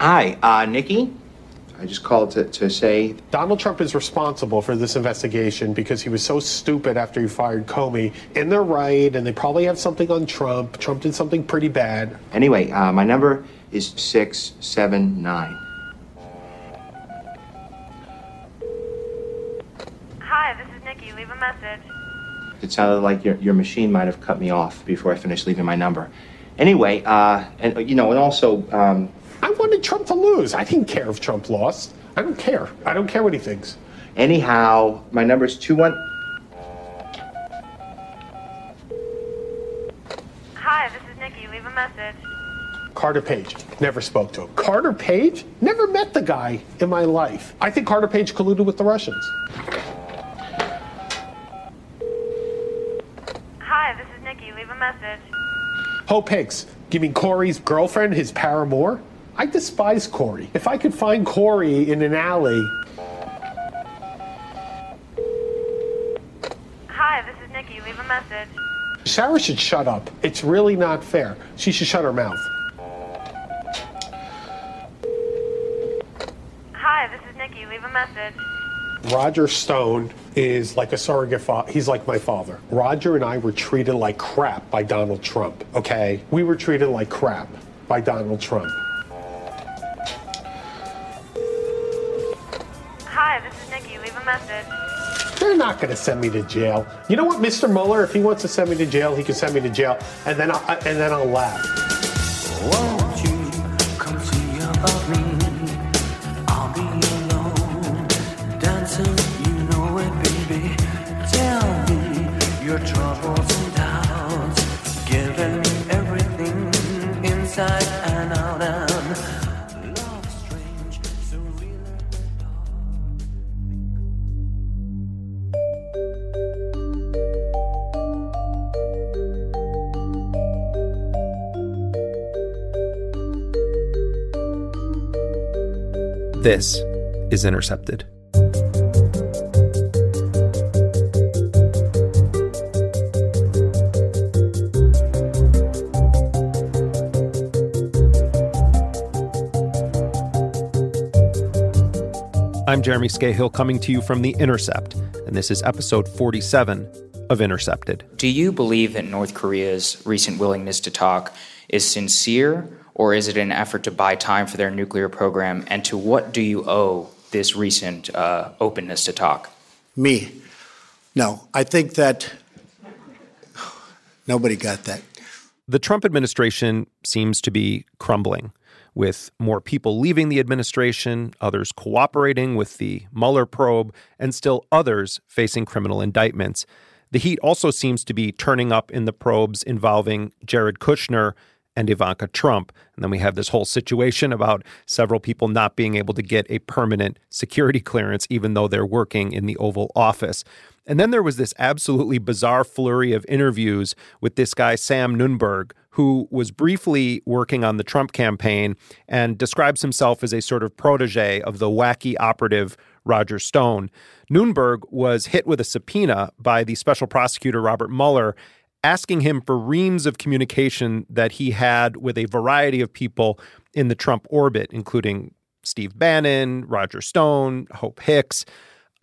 Hi, uh, Nikki. I just called to, to say Donald Trump is responsible for this investigation because he was so stupid after he fired Comey. And they're right, and they probably have something on Trump. Trump did something pretty bad. Anyway, uh, my number is 679. Hi, this is Nikki. Leave a message. It sounded like your, your machine might have cut me off before I finished leaving my number. Anyway, uh, and you know, and also, um, I wanted Trump to lose. I didn't care if Trump lost. I don't care. I don't care what he thinks. anyhow, my number is 2 1. Hi, this is Nikki. Leave a message. Carter Page. Never spoke to him. Carter Page? Never met the guy in my life. I think Carter Page colluded with the Russians. Hi, this is Nikki. Leave a message. Hope Hicks, giving Corey's girlfriend his paramour? I despise Corey. If I could find Corey in an alley, Hi, this is Nikki. Leave a message. Sarah should shut up. It's really not fair. She should shut her mouth. Hi, this is Nikki. Leave a message. Roger Stone is like a surrogate father. He's like my father. Roger and I were treated like crap by Donald Trump, okay? We were treated like crap by Donald Trump. Hi, this is Nikki. Leave a message. They're not going to send me to jail. You know what, Mr. Mueller? If he wants to send me to jail, he can send me to jail, and then I'll, and then I'll laugh. Won't you come see about me? This is Intercepted. I'm Jeremy Scahill coming to you from The Intercept, and this is episode 47 of Intercepted. Do you believe that North Korea's recent willingness to talk is sincere, or is it an effort to buy time for their nuclear program? And to what do you owe this recent uh, openness to talk? Me. No, I think that nobody got that. The Trump administration seems to be crumbling, with more people leaving the administration, others cooperating with the Mueller probe, and still others facing criminal indictments. The heat also seems to be turning up in the probes involving Jared Kushner and Ivanka Trump. And then we have this whole situation about several people not being able to get a permanent security clearance, even though they're working in the Oval Office. And then there was this absolutely bizarre flurry of interviews with this guy, Sam Nunberg, who was briefly working on the Trump campaign and describes himself as a sort of protege of the wacky operative Roger Stone. Nunberg was hit with a subpoena by the special prosecutor Robert Mueller asking him for reams of communication that he had with a variety of people in the Trump orbit, including Steve Bannon, Roger Stone, Hope Hicks.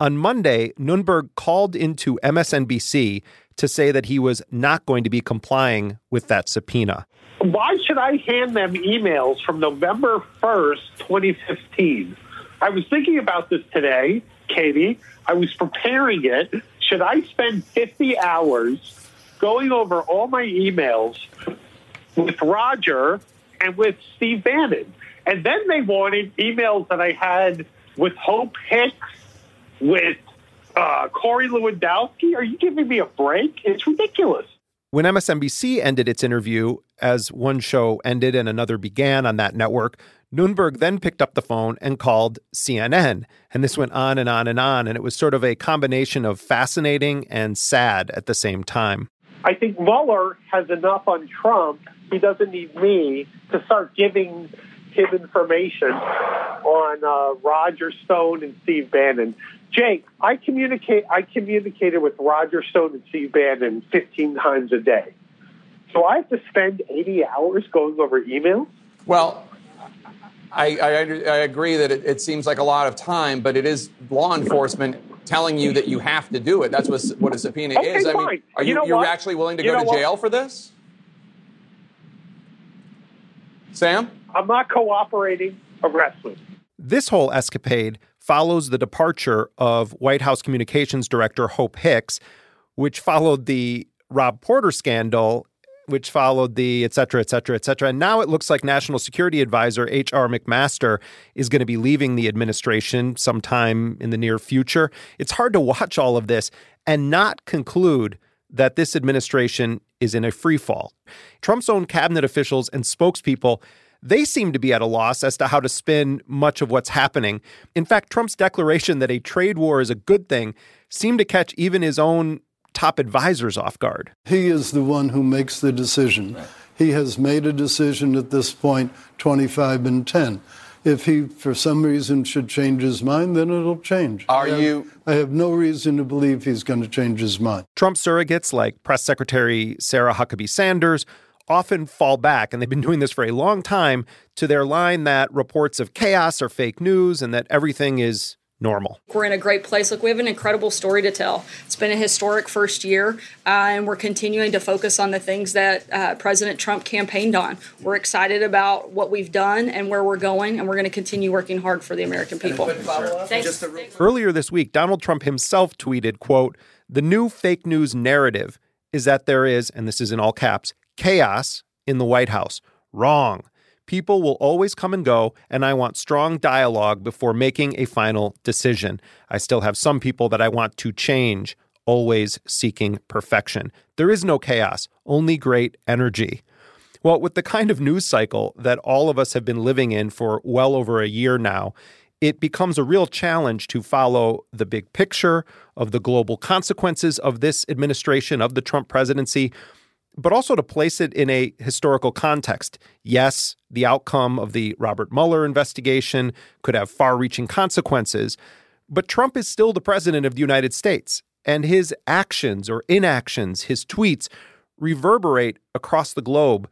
On Monday, Nunberg called into MSNBC to say that he was not going to be complying with that subpoena. Why should I hand them emails from November 1st, 2015? I was thinking about this today, Katy. I was preparing it. Should I spend 50 hours going over all my emails with Roger and with Steve Bannon? And then they wanted emails that I had with Hope Hicks, with Uh, Corey Lewandowski, are you giving me a break? It's ridiculous. When MSNBC ended its interview, as one show ended and another began on that network, Nunberg then picked up the phone and called CNN. And this went on and on and on. And it was sort of a combination of fascinating and sad at the same time. I think Mueller has enough on Trump. He doesn't need me to start giving him information on uh, Roger Stone and Steve Bannon. Jake, I communicate. I communicated with Roger Stone and Steve Bannon 15 times a day. So I have to spend 80 hours going over emails. Well, I, I, I agree that it, it, seems like a lot of time, but it is law enforcement telling you that you have to do it. That's what, what a subpoena okay, is. I mean, are you, you are actually willing to you go to what? jail for this? Sam? I'm not cooperating. Arrest me. This whole escapade follows the departure of White House Communications Director Hope Hicks, which followed the Rob Porter scandal, which followed the et cetera, et cetera, et cetera. And now it looks like National Security Advisor H.R. McMaster is going to be leaving the administration sometime in the near future. It's hard to watch all of this and not conclude that this administration is in a free fall. Trump's own cabinet officials and spokespeople they seem to be at a loss as to how to spin much of what's happening. In fact, Trump's declaration that a trade war is a good thing seemed to catch even his own top advisors off guard. He is the one who makes the decision. Right. He has made a decision at this point 25 and 10. If he, for some reason, should change his mind, then it'll change. Are I have, you? I have no reason to believe he's going to change his mind. Trump surrogates like Press Secretary Sarah Huckabee Sanders often fall back, and they've been doing this for a long time, to their line that reports of chaos are fake news and that everything is normal. We're in a great place. Look, we have an incredible story to tell. It's been a historic first year, uh, and we're continuing to focus on the things that uh, President Trump campaigned on. We're excited about what we've done and where we're going, and we're going to continue working hard for the American people. Thanks. Earlier this week, Donald Trump himself tweeted, quote, the new fake news narrative is that there is, and this is in all caps, chaos in the White House. Wrong. People will always come and go, and I want strong dialogue before making a final decision. I still have some people that I want to change, always seeking perfection. There is no chaos, only great energy. Well, with the kind of news cycle that all of us have been living in for well over a year now, it becomes a real challenge to follow the big picture of the global consequences of this administration, of the Trump presidency, but also to place it in a historical context. Yes, the outcome of the Robert Mueller investigation could have far reaching consequences, but Trump is still the president of the United States, and his actions or inactions, his tweets, reverberate across the globe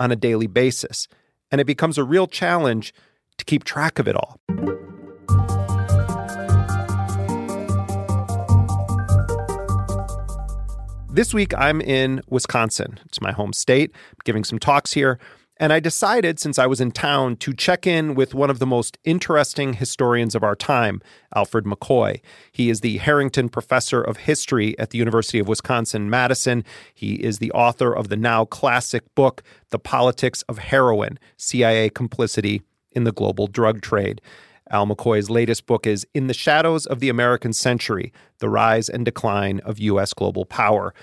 on a daily basis. And it becomes a real challenge to keep track of it all. This week, I'm in Wisconsin. It's my home state. I'm giving some talks here. And I decided, since I was in town, to check in with one of the most interesting historians of our time, Alfred McCoy. He is the Harrington Professor of History at the University of Wisconsin Madison. He is the author of the now classic book, The Politics of Heroin CIA Complicity in the Global Drug Trade. Al McCoy's latest book is In the Shadows of the American Century The Rise and Decline of U.S. Global Power.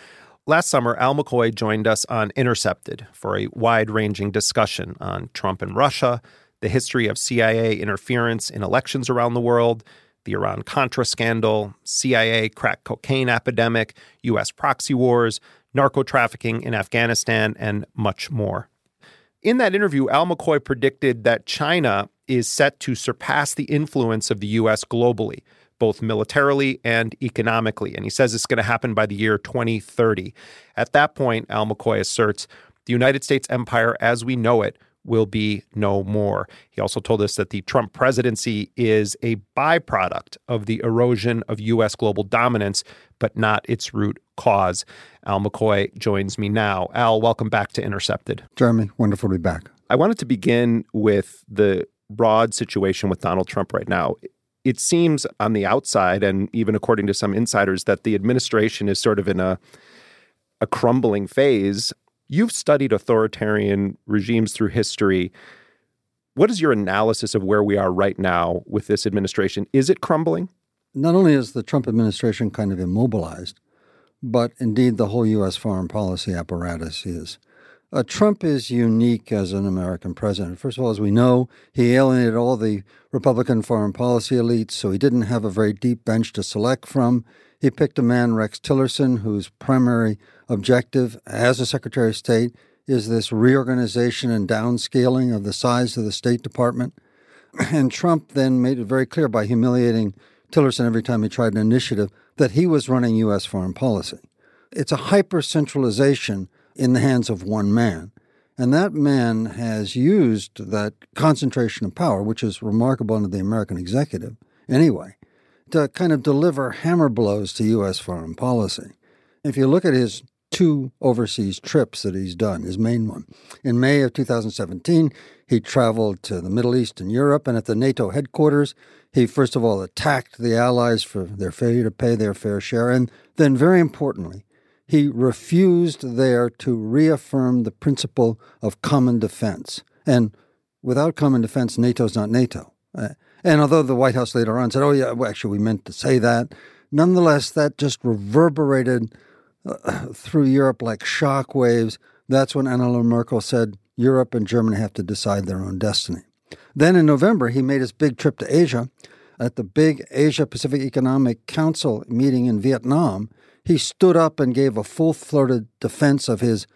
Last summer, Al McCoy joined us on Intercepted for a wide ranging discussion on Trump and Russia, the history of CIA interference in elections around the world, the Iran Contra scandal, CIA crack cocaine epidemic, U.S. proxy wars, narco trafficking in Afghanistan, and much more. In that interview, Al McCoy predicted that China is set to surpass the influence of the U.S. globally, both militarily and economically. And he says it's going to happen by the year 2030. At that point, Al McCoy asserts the United States empire as we know it will be no more. He also told us that the Trump presidency is a byproduct of the erosion of U.S. global dominance, but not its root cause. Al McCoy joins me now. Al, welcome back to Intercepted. Jeremy, wonderful to be back. I wanted to begin with the broad situation with Donald Trump right now. It seems on the outside, and even according to some insiders, that the administration is sort of in a a crumbling phase. You've studied authoritarian regimes through history. What is your analysis of where we are right now with this administration? Is it crumbling? not only is the Trump administration kind of immobilized, but indeed the whole U.S. foreign policy apparatus is. Uh, Trump is unique as an American president. First of all, as we know, he alienated all the Republican foreign policy elites, so he didn't have a very deep bench to select from. He picked a man, Rex Tillerson, whose primary objective as a Secretary of State is this reorganization and downscaling of the size of the State Department. And Trump then made it very clear by humiliating Tillerson every time he tried an initiative that he was running U.S. foreign policy. It's a hyper centralization in the hands of one man. And that man has used that concentration of power, which is remarkable under the American executive anyway, to kind of deliver hammer blows to U.S. foreign policy. If you look at his two overseas trips that he's done, his main one, in May of 2017, he traveled to the Middle East and Europe, and at the NATO headquarters, he first of all attacked the Allies for their failure to pay their fair share, and then, very importantly, he refused there to reaffirm the principle of common defense. And without common defense, NATO's not NATO. Uh, and although the White House later on said, oh, yeah, well, actually, we meant to say that, nonetheless, that just reverberated uh, through Europe like shock waves. That's when Angela Merkel said Europe and Germany have to decide their own destiny. Then in November, he made his big trip to Asia. At the big Asia Pacific Economic Council meeting in Vietnam, he stood up and gave a full throated defense of his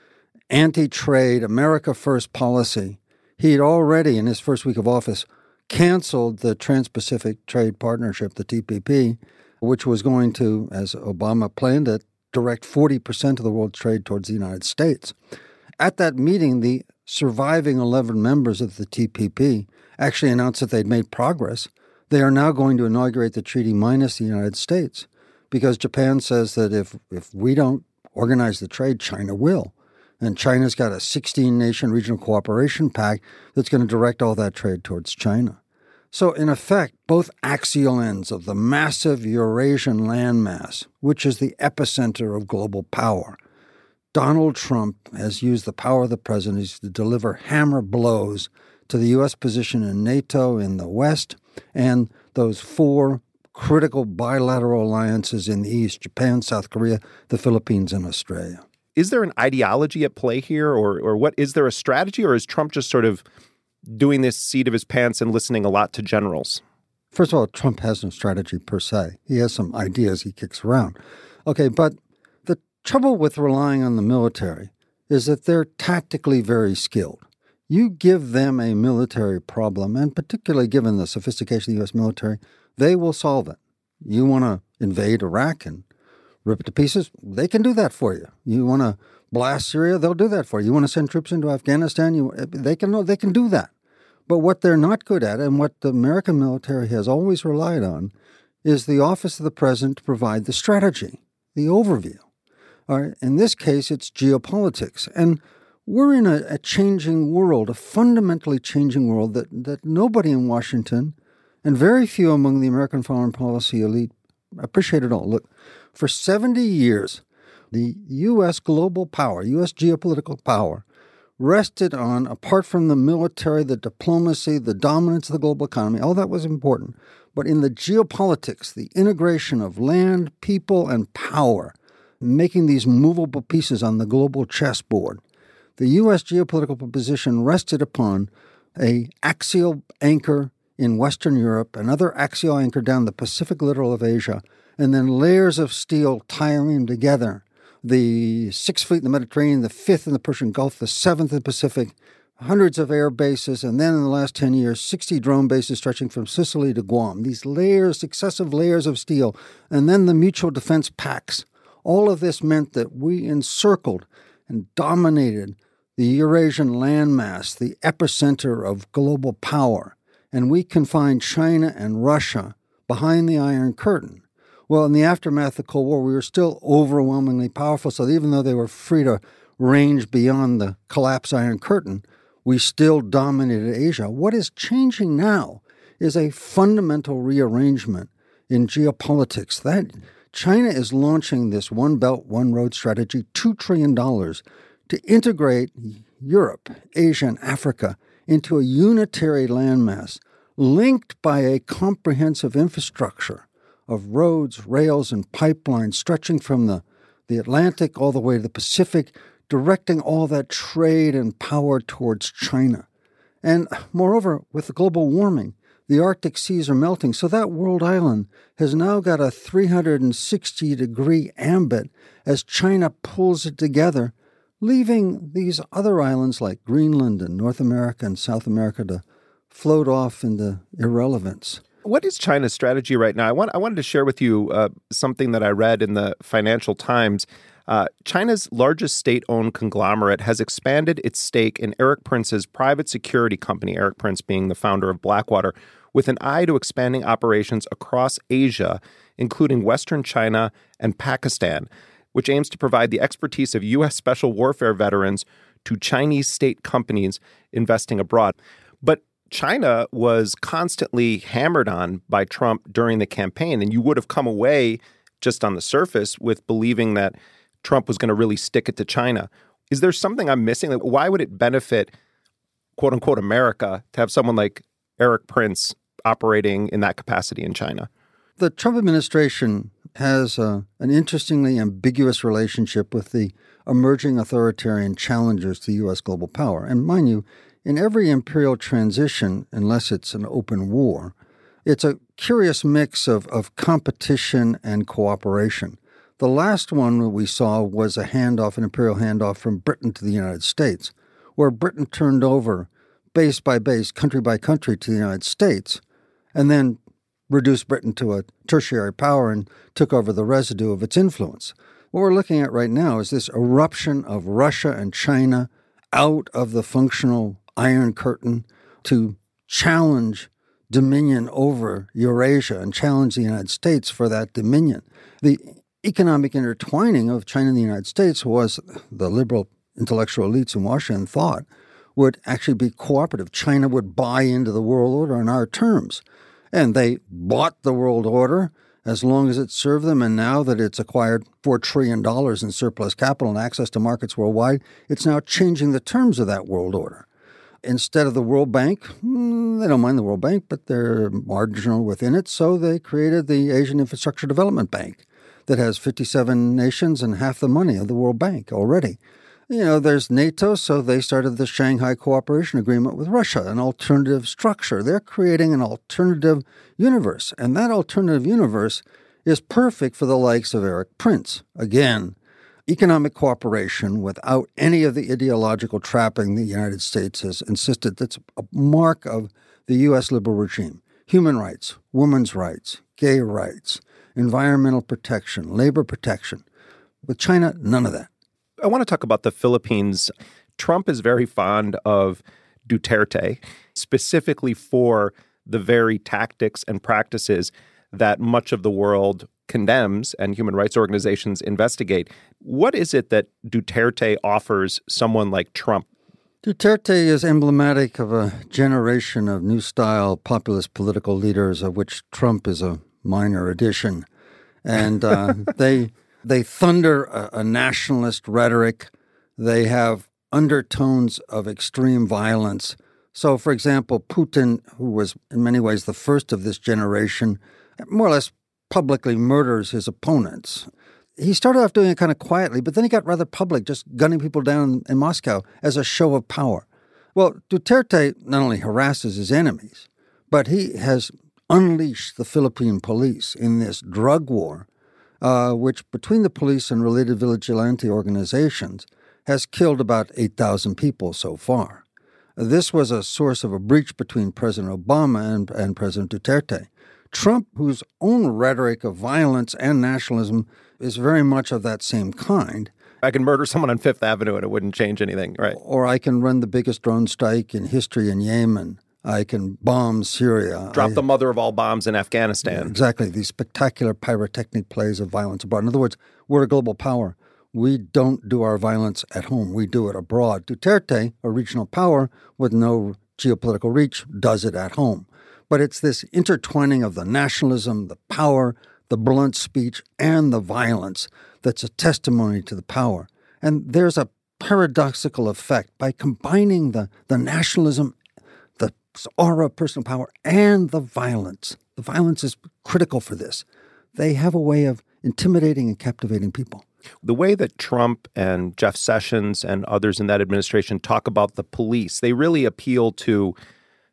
anti trade, America First policy. He had already, in his first week of office, canceled the Trans Pacific Trade Partnership, the TPP, which was going to, as Obama planned it, direct 40% of the world's trade towards the United States. At that meeting, the surviving 11 members of the TPP actually announced that they'd made progress. They are now going to inaugurate the treaty minus the United States because Japan says that if, if we don't organize the trade, China will. And China's got a 16 nation regional cooperation pact that's going to direct all that trade towards China. So, in effect, both axial ends of the massive Eurasian landmass, which is the epicenter of global power, Donald Trump has used the power of the presidency to deliver hammer blows to the U.S. position in NATO in the West and those four critical bilateral alliances in the East Japan, South Korea, the Philippines, and Australia. Is there an ideology at play here, or, or what? Is there a strategy, or is Trump just sort of doing this seat of his pants and listening a lot to generals? First of all, Trump has no strategy per se. He has some ideas he kicks around. Okay, but the trouble with relying on the military is that they're tactically very skilled. You give them a military problem, and particularly given the sophistication of the U.S. military, they will solve it. You want to invade Iraq and rip it to pieces? They can do that for you. You want to blast Syria? They'll do that for you. You want to send troops into Afghanistan? You, eh, they can they can do that. But what they're not good at, and what the American military has always relied on, is the office of the president to provide the strategy, the overview. All right, in this case, it's geopolitics. And we're in a, a, changing world, a fundamentally changing world that, that nobody in Washington and very few among the American foreign policy elite appreciate at all. Look, for 70 years, the U.S. global power, U.S. geopolitical power, rested on, apart from the military, the diplomacy, the dominance of the global economy, all that was important. But in the geopolitics, the integration of land, people, and power, making these movable pieces on the global chessboard, the U.S. geopolitical position rested upon a axial anchor in Western Europe, another axial anchor down the Pacific littoral of Asia, and then layers of steel tying them together the Sixth Fleet in the Mediterranean, the Fifth in the Persian Gulf, the Seventh in the Pacific, hundreds of air bases, and then in the last 10 years, 60 drone bases stretching from Sicily to Guam. These layers, successive layers of steel, and then the mutual defense pacts. All of this meant that we encircled and dominated the Eurasian landmass, the epicenter of global power, and we confined China and Russia behind the Iron Curtain. Well, in the aftermath of the Cold War, we were still overwhelmingly powerful. So even though they were free to range beyond the collapse Iron Curtain, we still dominated Asia. What is changing now is a fundamental rearrangement in geopolitics. That China is launching this One Belt, One Road strategy, $2 trillion to integrate Europe, Asia, and Africa into a unitary landmass linked by a comprehensive infrastructure of roads, rails, and pipelines stretching from the, the Atlantic all the way to the Pacific, directing all that trade and power towards China. And moreover, with global warming, the Arctic seas are melting, so that world island has now got a 360 degree ambit as China pulls it together, leaving these other islands like Greenland and North America and South America to float off into irrelevance. What is China's strategy right now? I want I wanted to share with you uh, something that I read in the Financial Times. Uh, China's largest state-owned conglomerate has expanded its stake in Erik Prince's private security company, Erik Prince being the founder of Blackwater, with an eye to expanding operations across Asia, including Western China and Pakistan, which aims to provide the expertise of U.S. special warfare veterans to Chinese state companies investing abroad. But China was constantly hammered on by Trump during the campaign, and you would have come away just on the surface with believing that Trump was going to really stick it to China. Is there something I'm missing? Like, why would it benefit, quote unquote, America to have someone like Erik Prince operating in that capacity in China? The Trump administration has uh, an interestingly ambiguous relationship with the emerging authoritarian challengers to U.S. global power. And mind you, in every imperial transition, unless it's an open war, it's a curious mix of, of competition and cooperation. The last one we saw was a handoff, an imperial handoff from Britain to the United States, where Britain turned over base by base, country by country to the United States, and then reduced Britain to a tertiary power and took over the residue of its influence. What we're looking at right now is this eruption of Russia and China out of the functional Iron Curtain to challenge dominion over Eurasia and challenge the United States for that dominion. The economic intertwining of China and the United States was the liberal intellectual elites in Washington thought would actually be cooperative. China would buy into the world order on our terms. And they bought the world order as long as it served them. And now that it's acquired $4 trillion in surplus capital and access to markets worldwide, it's now changing the terms of that world order. Instead of the World Bank, hmm, they don't mind the World Bank, but they're marginal within it. So they created the Asian Infrastructure Development Bank that has 57 nations and half the money of the World Bank already. You know, there's NATO, so they started the Shanghai Cooperation Agreement with Russia, an alternative structure. They're creating an alternative universe, and that alternative universe is perfect for the likes of Erik Prince. Again, economic cooperation without any of the ideological trapping the United States has insisted that's a mark of the U.S. liberal regime. Human rights, women's rights, gay rights, environmental protection, labor protection. With China, none of that. I want to talk about the Philippines. Trump is very fond of Duterte, specifically for the very tactics and practices that much of the world condemns and human rights organizations investigate. What is it that Duterte offers someone like Trump? Duterte is emblematic of a generation of new style populist political leaders, of which Trump is a minor addition. And uh, they they thunder a, a nationalist rhetoric. They have undertones of extreme violence. So, for example, Putin, who was in many ways the first of this generation, more or less publicly murders his opponents. He started off doing it kind of quietly, but then he got rather public, just gunning people down in Moscow as a show of power. Well, Duterte not only harasses his enemies, but he has unleashed the Philippine police in this drug war uh, which between the police and related vigilante organizations has killed about 8,000 people so far. This was a source of a breach between President Obama and, and President Duterte. Trump, whose own rhetoric of violence and nationalism is very much of that same kind. I can murder someone on Fifth Avenue and it wouldn't change anything, right? Or I can run the biggest drone strike in history in Yemen. I can bomb Syria. Drop I, the mother of all bombs in Afghanistan. Exactly. These spectacular pyrotechnic plays of violence abroad. In other words, we're a global power. We don't do our violence at home, we do it abroad. Duterte, a regional power with no geopolitical reach, does it at home. But it's this intertwining of the nationalism, the power, the blunt speech, and the violence that's a testimony to the power. And there's a paradoxical effect by combining the, the nationalism aura of personal power and the violence. The violence is critical for this. they have a way of intimidating and captivating people. The way that Trump and Jeff Sessions and others in that administration talk about the police, they really appeal to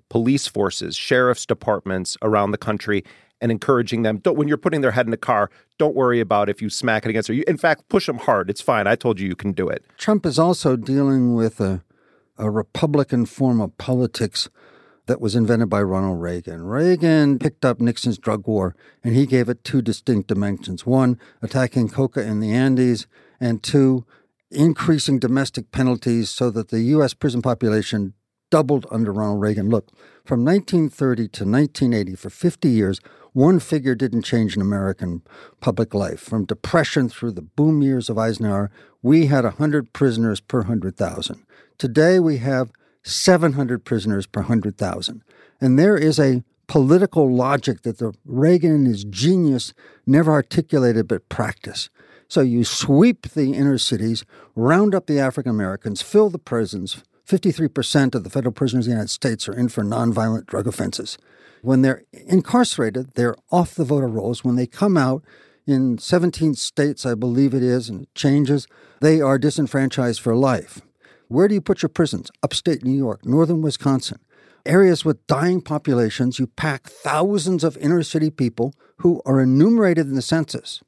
police forces, sheriff's departments around the country, and encouraging them. Don't, when you're putting their head in a car, don't worry about if you smack it against her. You, in fact, push them hard. It's fine. I told you you can do it. Trump is also dealing with a, a Republican form of politics that was invented by Ronald Reagan. Reagan picked up Nixon's drug war and he gave it two distinct dimensions one, attacking coca in the Andes, and two, increasing domestic penalties so that the U.S. prison population doubled under Ronald Reagan. Look, from 1930 to 1980, for 50 years, one figure didn't change in American public life. From Depression through the boom years of Eisenhower, we had 100 prisoners per 100,000. Today, we have 700 prisoners per 100,000. And there is a political logic that the Reagan and his genius never articulated but practice. So you sweep the inner cities, round up the African Americans, fill the prisons. 53% of the federal prisoners in the United States are in for nonviolent drug offenses. When they're incarcerated, they're off the voter rolls. When they come out in 17 states, I believe it is, and it changes, they are disenfranchised for life. Where do you put your prisons? Upstate New York, northern Wisconsin. Areas with dying populations, you pack thousands of inner city people who are enumerated in the census.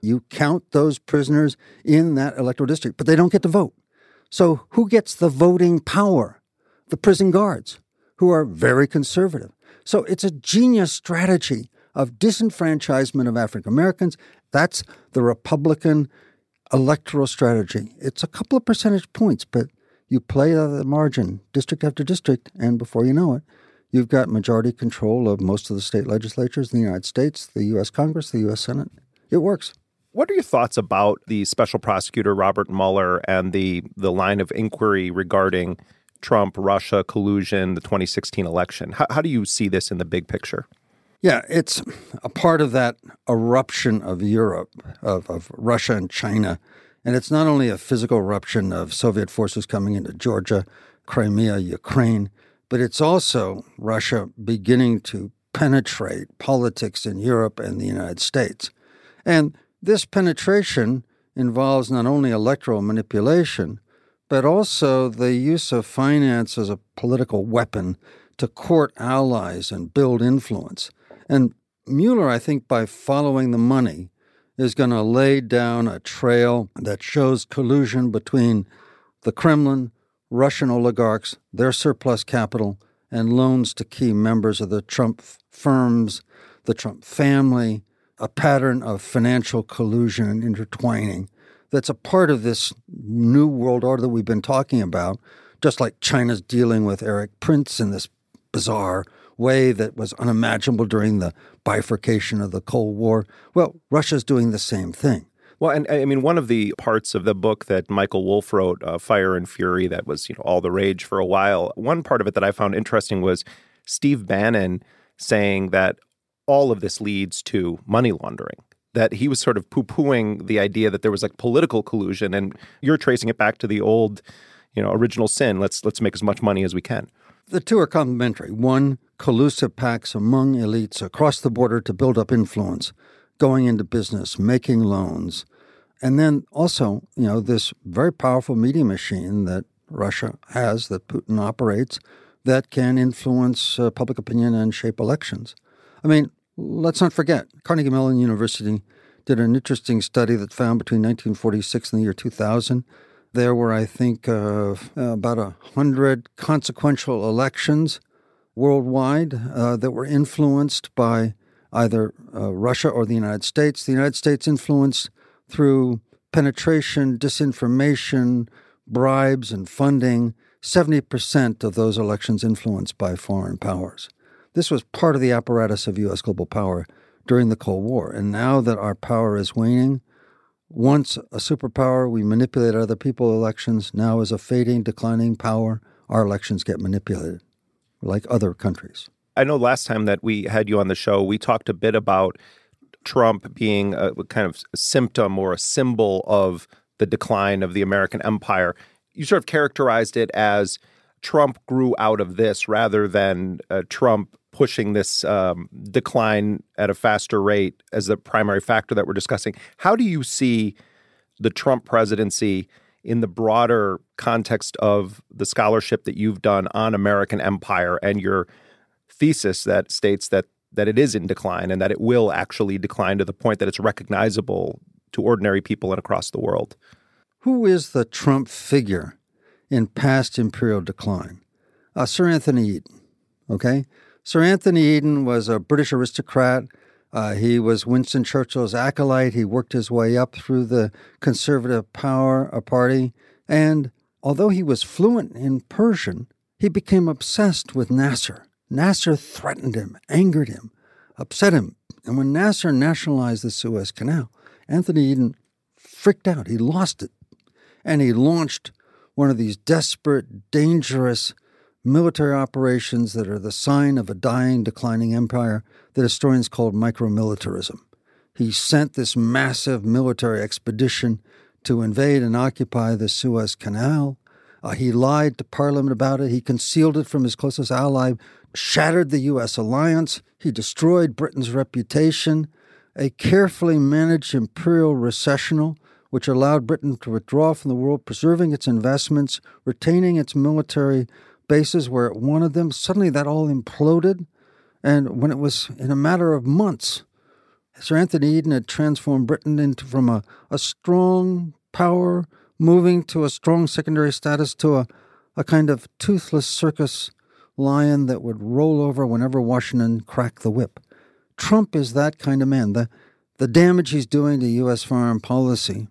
You count those prisoners in that electoral district, but they don't get to vote. So who gets the voting power? The prison guards, who are very conservative. So it's a genius strategy of disenfranchisement of African Americans. That's the Republican electoral strategy. It's a couple of percentage points, but you play at the margin, district after district, and before you know it, you've got majority control of most of the state legislatures in the United States, the U.S. Congress, the U.S. Senate. It works. What are your thoughts about the special prosecutor Robert Mueller and the the line of inquiry regarding Trump, Russia collusion, the 2016 election? How, how do you see this in the big picture? Yeah, it's a part of that eruption of Europe, of, of Russia and China. And it's not only a physical eruption of Soviet forces coming into Georgia, Crimea, Ukraine, but it's also Russia beginning to penetrate politics in Europe and the United States. And this penetration involves not only electoral manipulation, but also the use of finance as a political weapon to court allies and build influence. And Mueller, I think, by following the money, is going to lay down a trail that shows collusion between the Kremlin, Russian oligarchs, their surplus capital, and loans to key members of the Trump firms, the Trump family, a pattern of financial collusion and intertwining that's a part of this new world order that we've been talking about, just like China's dealing with Erik Prince in this bizarre way that was unimaginable during the bifurcation of the Cold War. Well, Russia's doing the same thing. Well, and I mean, one of the parts of the book that Michael Wolff wrote, uh, Fire and Fury, that was you know all the rage for a while. One part of it that I found interesting was Steve Bannon saying that all of this leads to money laundering. That he was sort of poo pooing the idea that there was like political collusion, and you're tracing it back to the old, you know, original sin. Let's let's make as much money as we can. The two are complementary. One, collusive pacts among elites across the border to build up influence, going into business, making loans. And then also, you know, this very powerful media machine that Russia has, that Putin operates, that can influence uh, public opinion and shape elections. I mean, let's not forget, Carnegie Mellon University did an interesting study that found between 1946 and the year 2000, there were, I think, uh, about a hundred consequential elections worldwide uh, that were influenced by either uh, Russia or the United States. The United States influenced through penetration, disinformation, bribes, and funding. 70% of those elections influenced by foreign powers. This was part of the apparatus of U.S. global power during the Cold War. And now that our power is waning, once a superpower, we manipulate other people's elections. Now, as a fading, declining power, our elections get manipulated, like other countries. I know last time that we had you on the show, we talked a bit about Trump being a kind of symptom or a symbol of the decline of the American empire. You sort of characterized it as Trump grew out of this rather than uh, Trump pushing this um, decline at a faster rate as the primary factor that we're discussing. How do you see the Trump presidency in the broader context of the scholarship that you've done on American empire and your thesis that states that that it is in decline and that it will actually decline to the point that it's recognizable to ordinary people and across the world. Who is the Trump figure in past imperial decline? Uh, Sir Anthony Eden. Okay? Sir Anthony Eden was a British aristocrat. Uh, he was Winston Churchill's acolyte. He worked his way up through the conservative power party. And although he was fluent in Persian, he became obsessed with Nasser. Nasser threatened him, angered him, upset him. And when Nasser nationalized the Suez Canal, Anthony Eden freaked out. He lost it. And he launched one of these desperate, dangerous military operations that are the sign of a dying, declining empire that historians called micromilitarism. He sent this massive military expedition to invade and occupy the Suez Canal. Uh, he lied to Parliament about it. He concealed it from his closest ally, shattered the U.S. alliance. He destroyed Britain's reputation. A carefully managed imperial recessional, which allowed Britain to withdraw from the world, preserving its investments, retaining its military bases where it wanted them. Suddenly that all imploded. And when it was in a matter of months, Sir Anthony Eden had transformed Britain into from a, a strong power, moving to a strong secondary status to a, a kind of toothless circus lion that would roll over whenever Washington cracked the whip. Trump is that kind of man. The, the damage he's doing to U.S. foreign policy,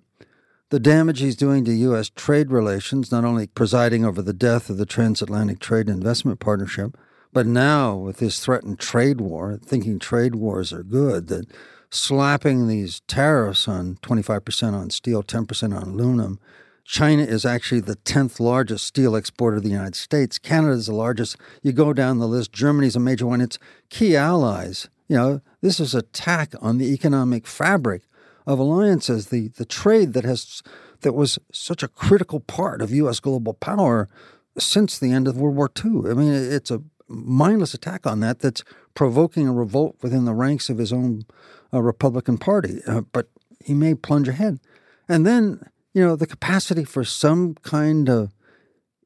the damage he's doing to U.S. trade relations, not only presiding over the death of the Transatlantic Trade Investment Partnership, but now with this threatened trade war, thinking trade wars are good, that slapping these tariffs on 25% on steel, 10% on aluminum. China is actually the 10th largest steel exporter of the United States. Canada is the largest. You go down the list, Germany's a major one. It's key allies. You know, this is attack on the economic fabric of alliances, the, the trade that has that was such a critical part of U.S. global power since the end of World War II. I mean, it's a mindless attack on that that's provoking a revolt within the ranks of his own uh, Republican Party. Uh, but he may plunge ahead. And then, you know, the capacity for some kind of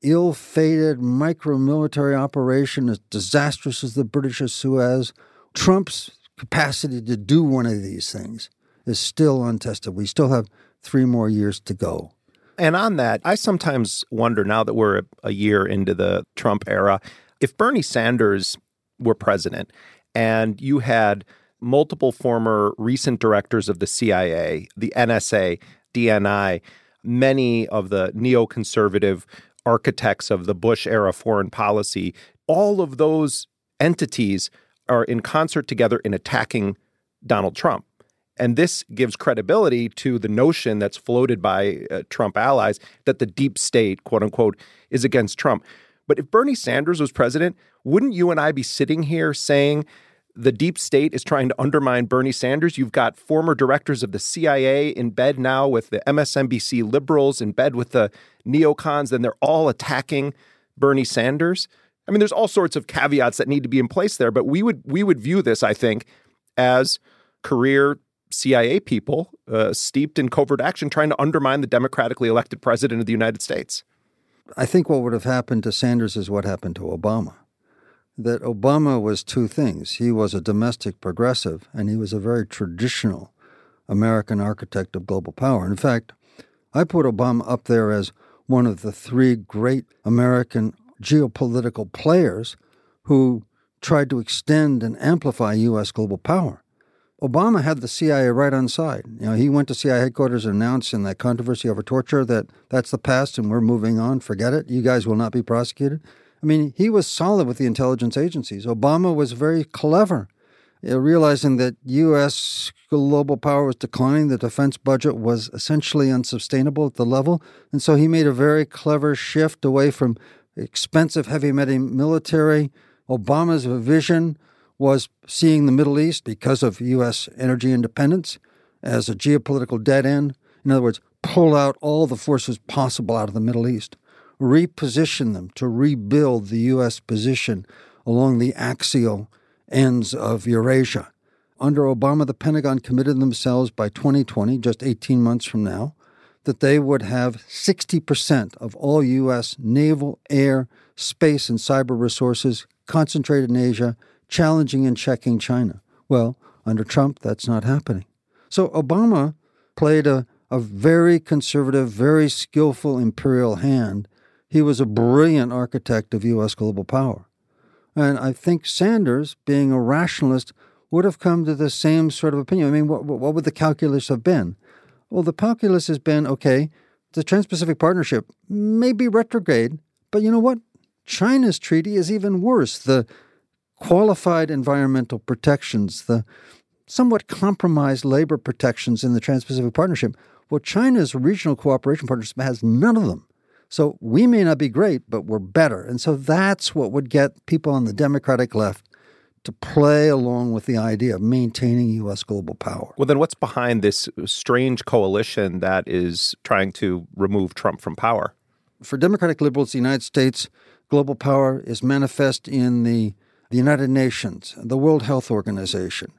ill fated micro military operation as disastrous as the British of Suez, Trump's capacity to do one of these things is still untested. We still have three more years to go. And on that, I sometimes wonder now that we're a year into the Trump era, if Bernie Sanders were president and you had multiple former recent directors of the CIA, the NSA, DNI, many of the neoconservative architects of the Bush era foreign policy, all of those entities are in concert together in attacking Donald Trump. And this gives credibility to the notion that's floated by uh, Trump allies that the deep state, quote unquote, is against Trump. But if Bernie Sanders was president, wouldn't you and I be sitting here saying the deep state is trying to undermine Bernie Sanders? You've got former directors of the CIA in bed now with the MSNBC liberals, in bed with the neocons, then they're all attacking Bernie Sanders. I mean, there's all sorts of caveats that need to be in place there, but we would we would view this, I think, as career CIA people uh, steeped in covert action trying to undermine the democratically elected president of the United States. I think what would have happened to Sanders is what happened to Obama. That Obama was two things. He was a domestic progressive, and he was a very traditional American architect of global power. In fact, I put Obama up there as one of the three great American geopolitical players who tried to extend and amplify U.S. global power. Obama had the CIA right on side. You know, he went to CIA headquarters and announced in that controversy over torture that that's the past and we're moving on. Forget it. You guys will not be prosecuted. I mean, he was solid with the intelligence agencies. Obama was very clever, realizing that U.S. global power was declining. The defense budget was essentially unsustainable at the level. And so he made a very clever shift away from expensive, heavy military. Obama's vision was seeing the Middle East because of U.S. energy independence as a geopolitical dead end. In other words, pull out all the forces possible out of the Middle East, reposition them to rebuild the U.S. position along the axial ends of Eurasia. Under Obama, the Pentagon committed themselves by 2020, just 18 months from now, that they would have 60% of all U.S. naval, air, space, and cyber resources concentrated in Asia, challenging and checking China. Well, under Trump, that's not happening. So Obama played a, a very conservative, very skillful imperial hand. He was a brilliant architect of U.S. global power. And I think Sanders, being a rationalist, would have come to the same sort of opinion. I mean, what, what would the calculus have been? Well, the calculus has been okay, the Trans Pacific Partnership may be retrograde, but you know what? China's treaty is even worse. The qualified environmental protections, the somewhat compromised labor protections in the Trans Pacific Partnership. Well, China's regional cooperation partnership has none of them. So we may not be great, but we're better. And so that's what would get people on the Democratic left to play along with the idea of maintaining U.S. global power. Well, then what's behind this strange coalition that is trying to remove Trump from power? For Democratic liberals, the United States global power is manifest in the, the United Nations, the World Health Organization,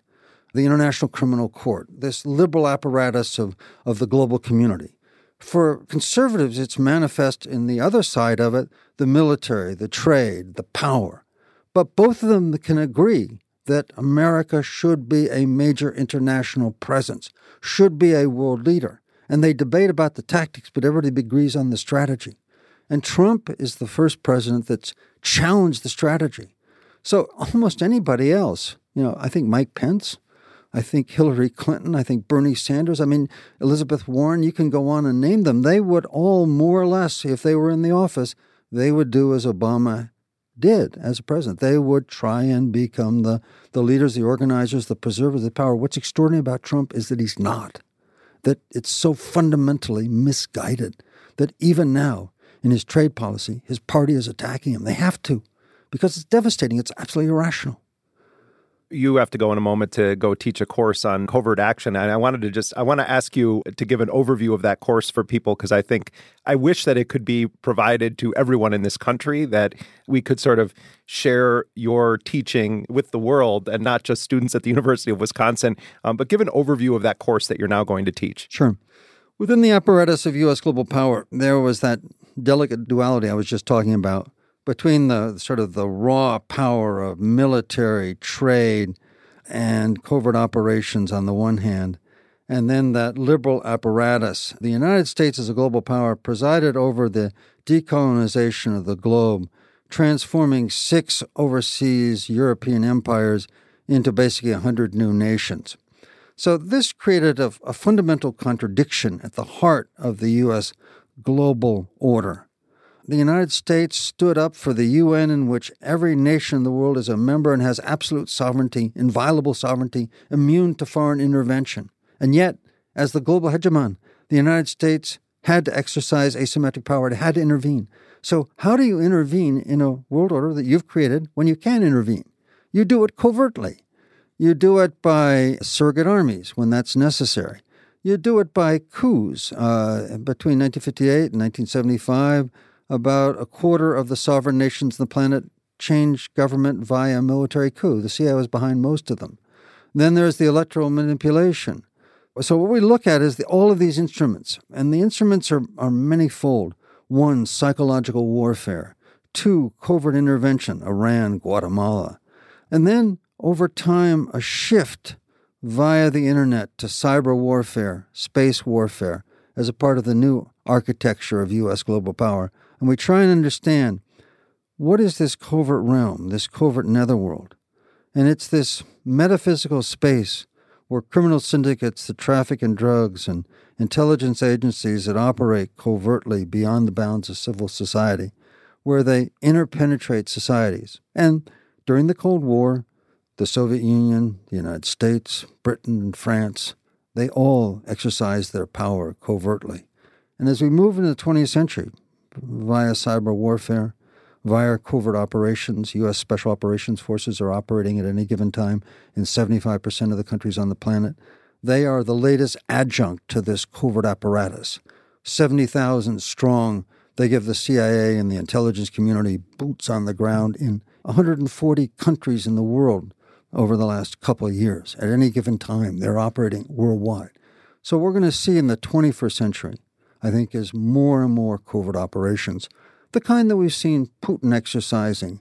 the International Criminal Court, this liberal apparatus of, of the global community. For conservatives, it's manifest in the other side of it the military, the trade, the power. But both of them can agree that America should be a major international presence, should be a world leader. And they debate about the tactics, but everybody agrees on the strategy. And Trump is the first president that's challenged the strategy. So almost anybody else, you know, I think Mike Pence, I think Hillary Clinton, I think Bernie Sanders, I mean, Elizabeth Warren, you can go on and name them. They would all more or less, if they were in the office, they would do as Obama did as a president. They would try and become the, the leaders, the organizers, the preservers of the power. What's extraordinary about Trump is that he's not, that it's so fundamentally misguided that even now, in his trade policy, his party is attacking him. They have to, because it's devastating. It's absolutely irrational. You have to go in a moment to go teach a course on covert action and i wanted to just i want to ask you to give an overview of that course for people because i think i wish that it could be provided to everyone in this country that we could sort of share your teaching with the world and not just students at the university of wisconsin. Um, but give an overview of that course that you're now going to teach. Sure. Within the apparatus of u.s global power there was that delicate duality i was just talking about between the sort of the raw power of military, trade, and covert operations on the one hand, and then that liberal apparatus. The United States as a global power presided over the decolonization of the globe, transforming six overseas European empires into basically a hundred new nations. So this created a, a fundamental contradiction at the heart of the U.S. global order the United States stood up for the UN, in which every nation in the world is a member and has absolute sovereignty, inviolable sovereignty, immune to foreign intervention. And yet, as the global hegemon, the United States had to exercise asymmetric power, it had to intervene. So, how do you intervene in a world order that you've created when you can intervene? You do it covertly. You do it by surrogate armies when that's necessary. You do it by coups uh, between 1958 and 1975 about a quarter of the sovereign nations on the planet change government via military coup. The CIA was behind most of them. Then there's the electoral manipulation. So what we look at is the, all of these instruments, and the instruments are, are manyfold. One, psychological warfare. Two, covert intervention, Iran, Guatemala. And then, over time, a shift via the internet to cyber warfare, space warfare, as a part of the new architecture of U.S. global power and we try and understand what is this covert realm, this covert netherworld. And it's this metaphysical space where criminal syndicates that traffic in drugs and intelligence agencies that operate covertly beyond the bounds of civil society, where they interpenetrate societies. And during the Cold War, the Soviet Union, the United States, Britain, and France, they all exercised their power covertly. And as we move into the 20th century, via cyber warfare, via covert operations. U.S. Special Operations Forces are operating at any given time in 75% of the countries on the planet. They are the latest adjunct to this covert apparatus. 70,000 strong. They give the CIA and the intelligence community boots on the ground in 140 countries in the world. over the last couple of years. At any given time, they're operating worldwide. So we're going to see in the 21st century, I think, is more and more covert operations, the kind that we've seen Putin exercising,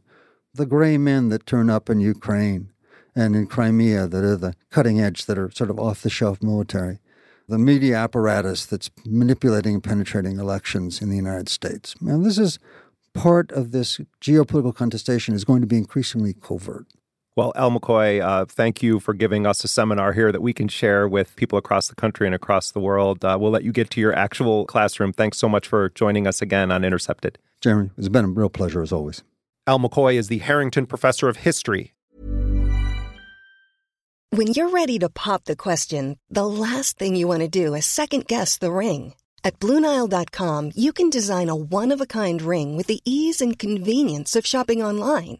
the gray men that turn up in Ukraine and in Crimea that are the cutting edge, that are sort of off the shelf military, the media apparatus that's manipulating and penetrating elections in the United States. And this is part of this geopolitical contestation is going to be increasingly covert. Well, Al McCoy, uh, thank you for giving us a seminar here that we can share with people across the country and across the world. Uh, we'll let you get to your actual classroom. Thanks so much for joining us again on Intercepted. Jeremy, it's been a real pleasure as always. Al McCoy is the Harrington Professor of History. When you're ready to pop the question, the last thing you want to do is second guess the ring. At Bluenile.com, you can design a one of a kind ring with the ease and convenience of shopping online.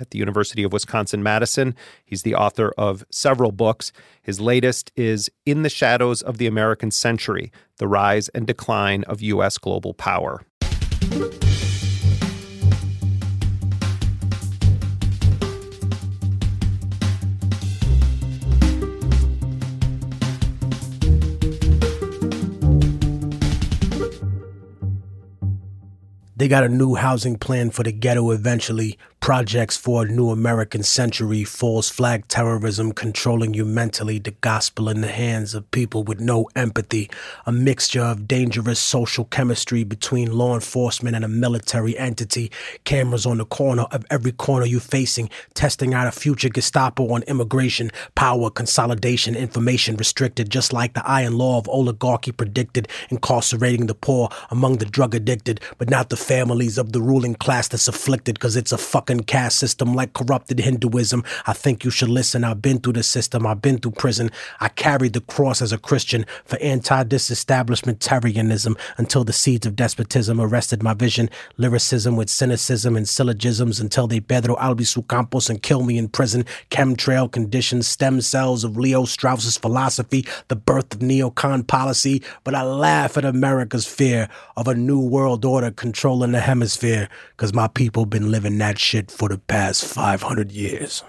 at the University of Wisconsin Madison. He's the author of several books. His latest is In the Shadows of the American Century The Rise and Decline of U.S. Global Power. They got a new housing plan for the ghetto eventually, projects for a new American century, false flag terrorism controlling you mentally, the gospel in the hands of people with no empathy, a mixture of dangerous social chemistry between law enforcement and a military entity, cameras on the corner of every corner you facing, testing out a future Gestapo on immigration, power, consolidation, information restricted, just like the iron law of oligarchy predicted, incarcerating the poor among the drug addicted, but not the families of the ruling class that's afflicted because it's a fucking caste system like corrupted Hinduism. I think you should listen. I've been through the system. I've been through prison. I carried the cross as a Christian for anti-disestablishmentarianism until the seeds of despotism arrested my vision. Lyricism with cynicism and syllogisms until they Pedro Albizu Campos and kill me in prison. Chemtrail conditions, stem cells of Leo Strauss's philosophy, the birth of neocon policy. But I laugh at America's fear of a new world order controlling the hemisphere because my people been living that shit for the past 500 years.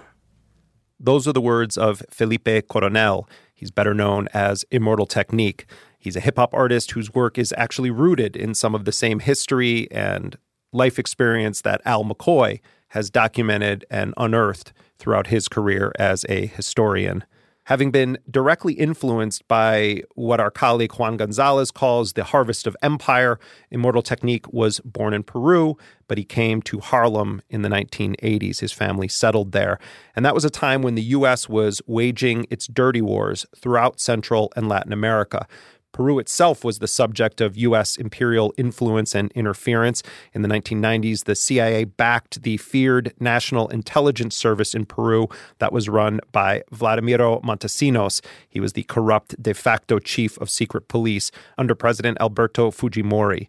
Those are the words of Felipe Coronel. He's better known as Immortal Technique. He's a hip hop artist whose work is actually rooted in some of the same history and life experience that Al McCoy has documented and unearthed throughout his career as a historian. Having been directly influenced by what our colleague Juan Gonzalez calls the harvest of empire, Immortal Technique was born in Peru, but he came to Harlem in the 1980s. His family settled there. And that was a time when the U.S. was waging its dirty wars throughout Central and Latin America. Peru itself was the subject of U.S. imperial influence and interference. In the 1990s, the CIA backed the feared National Intelligence Service in Peru that was run by Vladimiro Montesinos. He was the corrupt de facto chief of secret police under President Alberto Fujimori.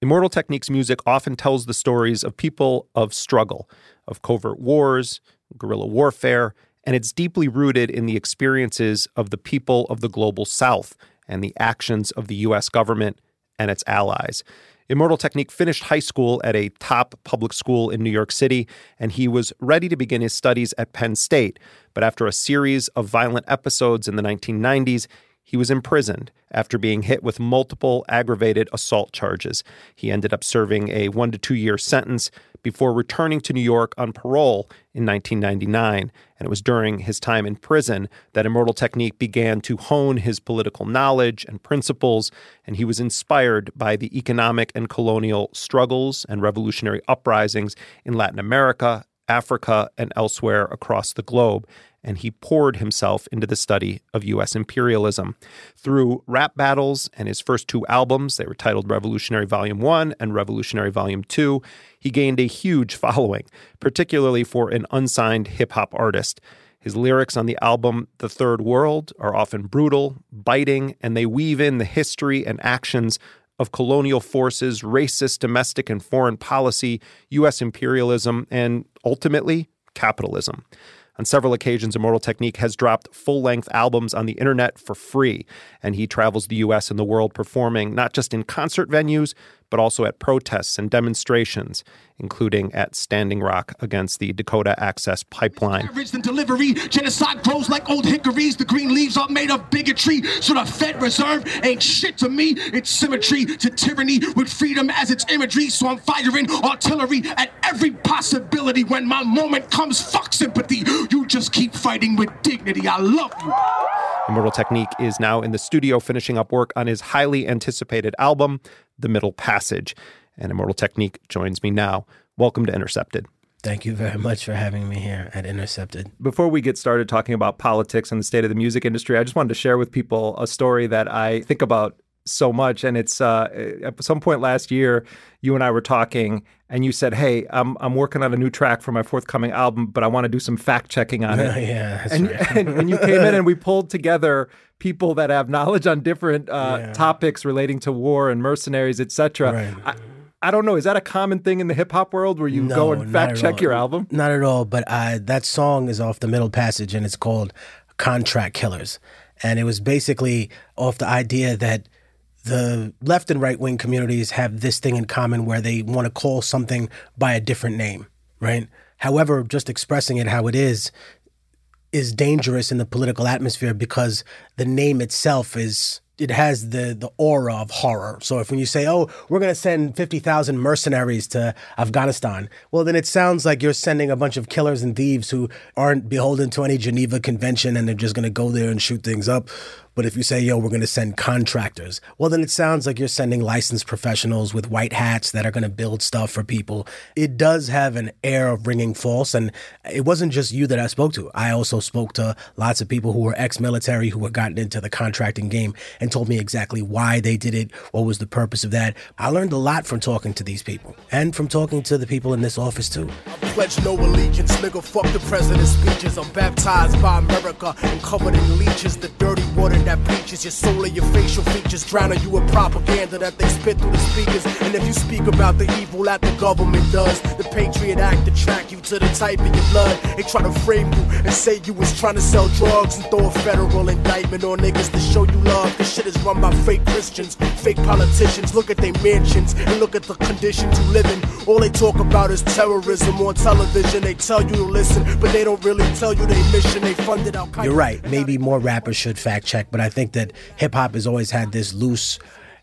Immortal Techniques music often tells the stories of people of struggle, of covert wars, guerrilla warfare, and it's deeply rooted in the experiences of the people of the global south and the actions of the U.S. government and its allies. Immortal Technique finished high school at a top public school in New York City, and he was ready to begin his studies at Penn State. But after a series of violent episodes in the 1990s, he was imprisoned after being hit with multiple aggravated assault charges. He ended up serving a one to two year sentence, before returning to New York on parole in 1999. And it was during his time in prison that Immortal Technique began to hone his political knowledge and principles, and he was inspired by the economic and colonial struggles and revolutionary uprisings in Latin America, Africa, and elsewhere across the globe and he poured himself into the study of U.S. imperialism. Through rap battles and his first two albums, they were titled Revolutionary Volume 1 and Revolutionary Volume 2, he gained a huge following, particularly for an unsigned hip hop artist. His lyrics on the album The Third World are often brutal, biting, and they weave in the history and actions of colonial forces, racist domestic and foreign policy, U.S. imperialism, and ultimately, capitalism. On several occasions, Immortal Technique has dropped full length albums on the internet for free, and he travels the US and the world performing not just in concert venues, but also at protests and demonstrations, including at Standing Rock against the Dakota Access Pipeline. than delivery. Genocide grows like old hickories. The green leaves are made of bigotry. So the Fed Reserve ain't shit to me. It's symmetry to tyranny with freedom as its imagery. So I'm firing artillery at every possibility. When my moment comes, fuck sympathy. You just keep fighting with dignity. I love you. Immortal Technique is now in the studio finishing up work on his highly anticipated album, The Middle Passage. And Immortal Technique joins me now. Welcome to Intercepted. Thank you very much for having me here at Intercepted. Before we get started talking about politics and the state of the music industry, I just wanted to share with people a story that I think about so much. And it's uh, at some point last year, you and I were talking, and you said, "Hey, I'm I'm working on a new track for my forthcoming album, but I want to do some fact checking on it." yeah, that's and, right. and and you came in and we pulled together people that have knowledge on different uh, Yeah. topics relating to war and mercenaries, etc. Right. I, don't know. Is that a common thing in the hip hop world where you go and fact check all. your album? Not at all. But I, that song is off the middle passage and it's called Contract Killers. And it was basically off the idea that the left and right wing communities have this thing in common where they want to call something by a different name, right? However, just expressing it how it is is dangerous in the political atmosphere because the name itself is it has the the aura of horror. So if when you say, "Oh, we're going to send 50,000 mercenaries to Afghanistan," well then it sounds like you're sending a bunch of killers and thieves who aren't beholden to any Geneva convention and they're just going to go there and shoot things up. But if you say, yo, we're going to send contractors, well, then it sounds like you're sending licensed professionals with white hats that are going to build stuff for people. It does have an air of ringing false. And it wasn't just you that I spoke to. I also spoke to lots of people who were ex military who had gotten into the contracting game and told me exactly why they did it, what was the purpose of that. I learned a lot from talking to these people and from talking to the people in this office, too. I pledge no allegiance, nigga. Fuck the president's speeches. I'm baptized by America and covered in leeches. The dirty water that bleaches your soul and your facial features, drowning you in propaganda that they spit through the speakers. And if you speak about the evil that the government does, the Patriot Act attract you to the type of your blood. They try to frame you and say you was trying to sell drugs and throw a federal indictment on niggas to show you love. This shit is run by fake Christians, fake politicians. Look at their mansions and look at the conditions you live in. All they talk about is terrorism on television. They tell you to listen, but they don't really tell you their mission. They funded Al Qaeda. You're right. Maybe more rappers should fact check, but I think that hip hop has always had this loose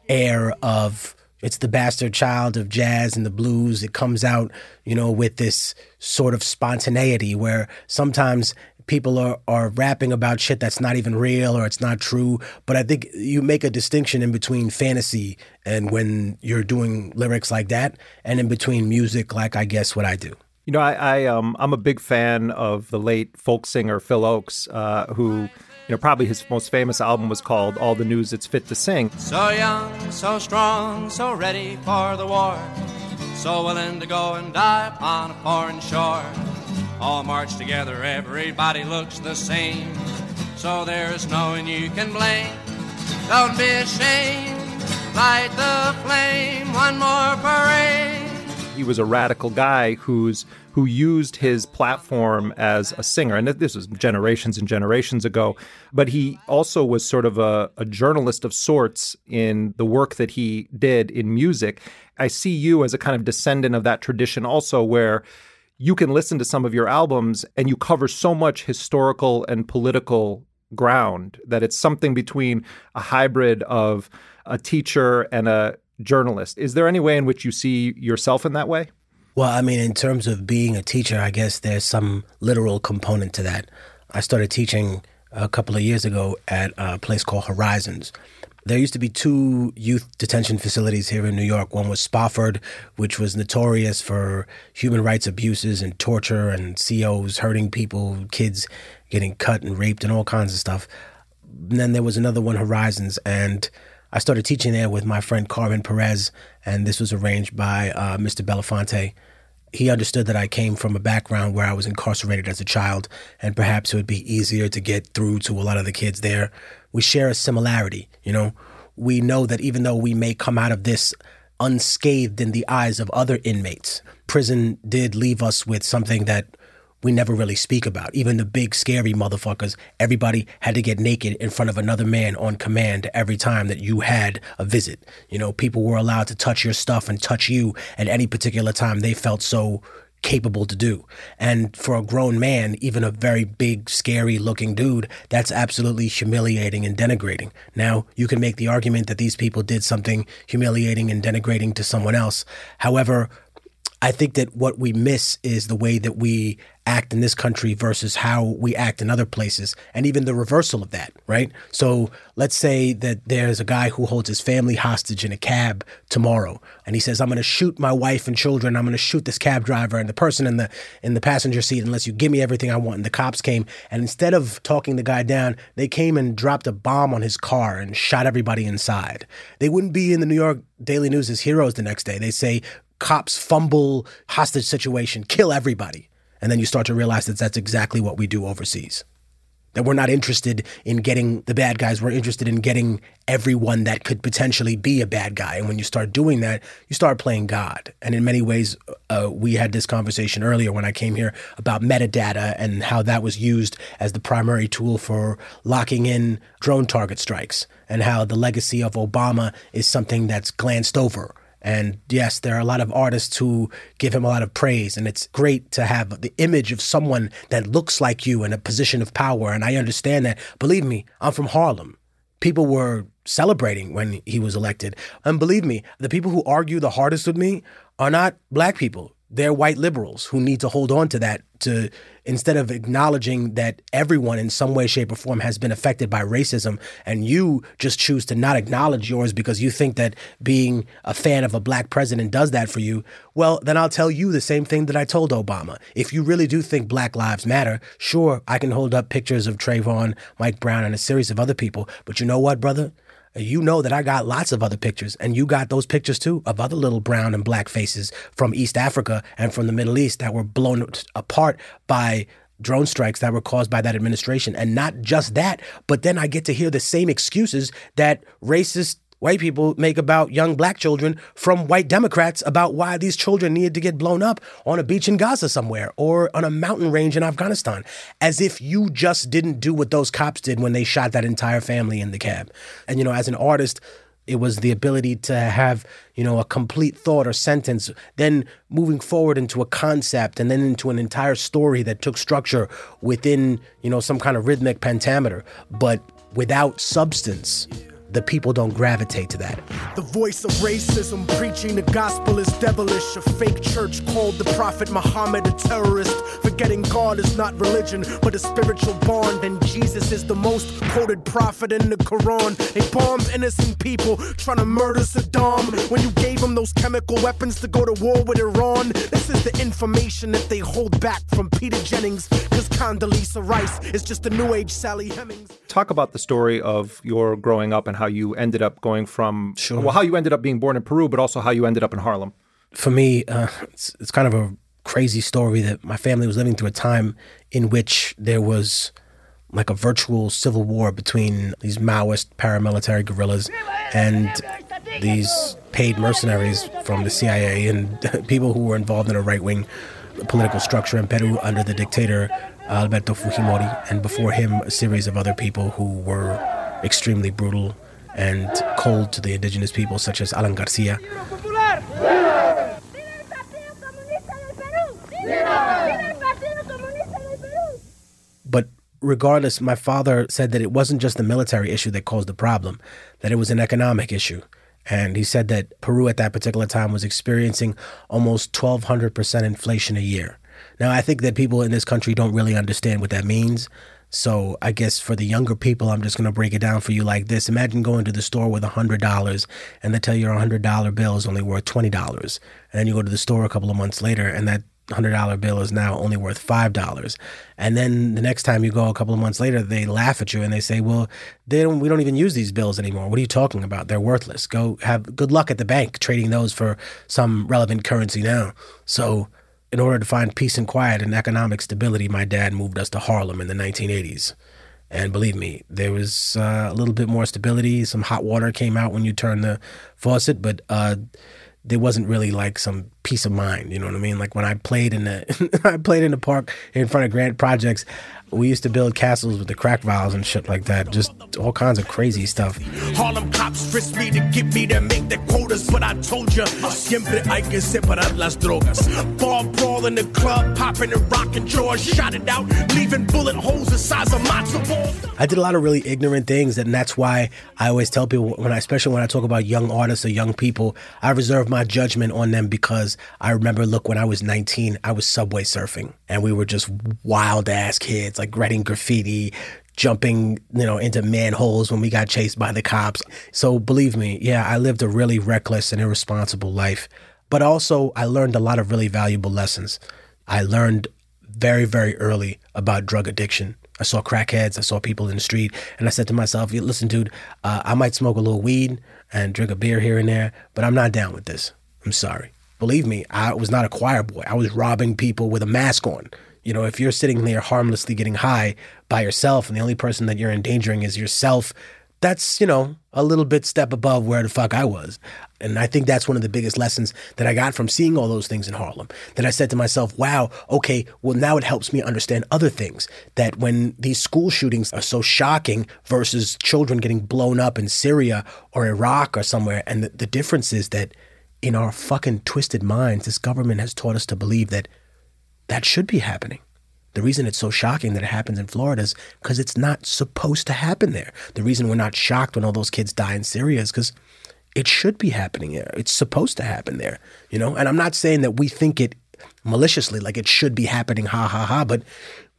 air of it's the bastard child of jazz and the blues. It comes out, you know, with this sort of spontaneity where sometimes people are, are rapping about shit that's not even real or it's not true. But I think you make a distinction in between fantasy and when you're doing lyrics like that, and in between music like I guess what I do. You know, I, I um I'm a big fan of the late folk singer Phil Ochs, uh, who, you know, probably his most famous album was called All the News It's Fit to Sing. So young, so strong, so ready for the war. So willing to go and die upon a foreign shore. All march together, everybody looks the same. So there's no one you can blame. Don't be ashamed. Light the flame, one more parade. He was a radical guy who's who used his platform as a singer, and this was generations and generations ago. But he also was sort of a, a journalist of sorts in the work that he did in music. I see you as a kind of descendant of that tradition, also, where you can listen to some of your albums and you cover so much historical and political ground that it's something between a hybrid of a teacher and a journalist. Is there any way in which you see yourself in that way? Well, I mean, in terms of being a teacher, I guess there's some literal component to that. I started teaching a couple of years ago at a place called Horizons. There used to be two youth detention facilities here in New York. One was Spofford, which was notorious for human rights abuses and torture and COs hurting people, kids getting cut and raped and all kinds of stuff. And then there was another one, Horizons, and I started teaching there with my friend Carmen Perez, and this was arranged by uh, Mr. Belafonte. He understood that I came from a background where I was incarcerated as a child, and perhaps it would be easier to get through to a lot of the kids there. We share a similarity, you know. We know that even though we may come out of this unscathed in the eyes of other inmates, prison did leave us with something that we never really speak about. Even the big scary motherfuckers, everybody had to get naked in front of another man on command every time that you had a visit. You know, people were allowed to touch your stuff and touch you at any particular time they felt so capable to do. And for a grown man, even a very big, scary looking dude, that's absolutely humiliating and denigrating. Now, you can make the argument that these people did something humiliating and denigrating to someone else. However, I think that what we miss is the way that we act in this country versus how we act in other places, and even the reversal of that, right? So let's say that there's a guy who holds his family hostage in a cab tomorrow, and he says, "I'm going to shoot my wife and children. I'm going to shoot this cab driver and the person in the in the passenger seat unless you give me everything I want." And the cops came, and instead of talking the guy down, they came and dropped a bomb on his car and shot everybody inside. They wouldn't be in the New York Daily News as heroes the next day. They say cops fumble hostage situation, kill everybody. And then you start to realize that that's exactly what we do overseas. That we're not interested in getting the bad guys, we're interested in getting everyone that could potentially be a bad guy. And when you start doing that, you start playing God. And in many ways, uh, we had this conversation earlier when I came here about metadata and how that was used as the primary tool for locking in drone target strikes, and how the legacy of Obama is something that's glanced over and yes, there are a lot of artists who give him a lot of praise, and it's great to have the image of someone that looks like you in a position of power. And I understand that. Believe me, I'm from Harlem. People were celebrating when he was elected. And believe me, the people who argue the hardest with me are not black people. They're white liberals who need to hold on to that to instead of acknowledging that everyone in some way, shape, or form has been affected by racism, and you just choose to not acknowledge yours because you think that being a fan of a black president does that for you, well, then I'll tell you the same thing that I told Obama. If you really do think black lives matter, sure, I can hold up pictures of Trayvon, Mike Brown, and a series of other people, but you know what, brother? You know that I got lots of other pictures, and you got those pictures too of other little brown and black faces from East Africa and from the Middle East that were blown apart by drone strikes that were caused by that administration. And not just that, but then I get to hear the same excuses that racist white people make about young black children from white Democrats about why these children needed to get blown up on a beach in Gaza somewhere or on a mountain range in Afghanistan, as if you just didn't do what those cops did when they shot that entire family in the cab. And, you know, as an artist, it was the ability to have you know a complete thought or sentence then moving forward into a concept and then into an entire story that took structure within you know some kind of rhythmic pentameter but without substance the people don't gravitate to that. The voice of racism preaching the gospel is devilish. A fake church called the Prophet Muhammad a terrorist. Forgetting God is not religion, but a spiritual bond. And Jesus is the most quoted prophet in the Quran. They bombed innocent people trying to murder Saddam. When you gave them those chemical weapons to go to war with Iran, this is the information that they hold back from Peter Jennings. Cause Condoleezza Rice is just a new age Sally Hemings. Talk about the story of your growing up and how you ended up going from well, how you ended up being born in Peru, but also how you ended up in Harlem. For me, uh, it's, it's kind of a crazy story that my family was living through a time in which there was like a virtual civil war between these Maoist paramilitary guerrillas and these paid mercenaries from the CIA and people who were involved in a right wing political structure in Peru under the dictator Alberto Fujimori, and before him, a series of other people who were extremely brutal and cold to the indigenous people, such as Alan Garcia. But regardless, my father said that it wasn't just the military issue that caused the problem, that it was an economic issue. And he said that Peru at that particular time was experiencing almost 1,200% inflation a year. Now, I think that people in this country don't really understand what that means. So I guess for the younger people, I'm just going to break it down for you like this. Imagine going to the store with $100 and they tell you your $100 bill is only worth $20. And then you go to the store a couple of months later and that $100 bill is now only worth $5. And then the next time you go a couple of months later, they laugh at you and they say, well, they don't, we don't even use these bills anymore. What are you talking about? They're worthless. Go have good luck at the bank trading those for some relevant currency now. So in order to find peace and quiet and economic stability, my dad moved us to Harlem in the 1980s. And believe me, there was uh, a little bit more stability. Some hot water came out when you turned the faucet, but uh, there wasn't really like some peace of mind. You know what I mean? Like when I played in the I played in the park in front of Grant Projects, we used to build castles with the crack vials and shit like that. Just all kinds of crazy stuff. Harlem cops frisk me to get me to make the quotas, but I told ya, siempre hay que separar las drogas. Ball brawl in the club, popping and rocking jaws, shot it out, leaving bullet holes the size of matzo balls. I did a lot of really ignorant things, and that's why I always tell people when I, especially when I talk about young artists or young people, I reserve my judgment on them because I remember, look, when I was 19, I was subway surfing, and we were just wild ass kids, like writing graffiti, jumping, you know, into manholes when we got chased by the cops. So believe me, yeah, I lived a really reckless and irresponsible life, but also I learned a lot of really valuable lessons. I learned very, very early about drug addiction. I saw crackheads, I saw people in the street, and I said to myself, listen, dude, uh, I might smoke a little weed and drink a beer here and there, but I'm not down with this. I'm sorry. Believe me, I was not a choir boy. I was robbing people with a mask on. You know, if you're sitting there harmlessly getting high by yourself and the only person that you're endangering is yourself, that's, you know, a little bit step above where the fuck I was. And I think that's one of the biggest lessons that I got from seeing all those things in Harlem. That I said to myself, wow, okay, well, now it helps me understand other things. That when these school shootings are so shocking versus children getting blown up in Syria or Iraq or somewhere, and the, the difference is that in our fucking twisted minds, this government has taught us to believe that that should be happening. The reason it's so shocking that it happens in Florida is because it's not supposed to happen there. The reason we're not shocked when all those kids die in Syria is because it should be happening there. It's supposed to happen there, you know? And I'm not saying that we think it maliciously, like it should be happening, ha ha ha, but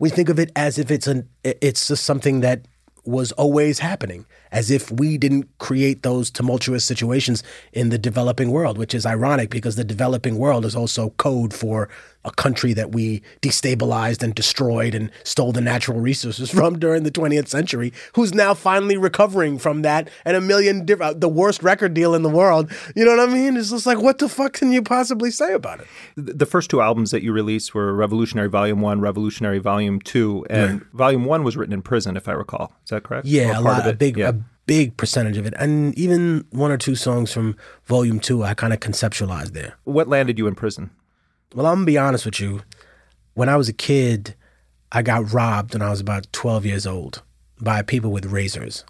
we think of it as if it's an it's just something that was always happening, as if we didn't create those tumultuous situations in the developing world, which is ironic because the developing world is also code for a country that we destabilized and destroyed and stole the natural resources from during the 20th century, who's now finally recovering from that and a million different, uh, the worst record deal in the world. You know what I mean? It's just like, what the fuck can you possibly say about it? The first two albums that you released were Revolutionary Volume 1, Revolutionary Volume 2, and Right. Volume 1 was written in prison, if I recall. Is that correct? Yeah, a lot, of a big, Yeah. a big percentage of it, and even one or two songs from Volume Two, I kind of conceptualized there. What landed you in prison? Well, I'm gonna be honest with you. When I was a kid, I got robbed when I was about 12 years old by people with razors.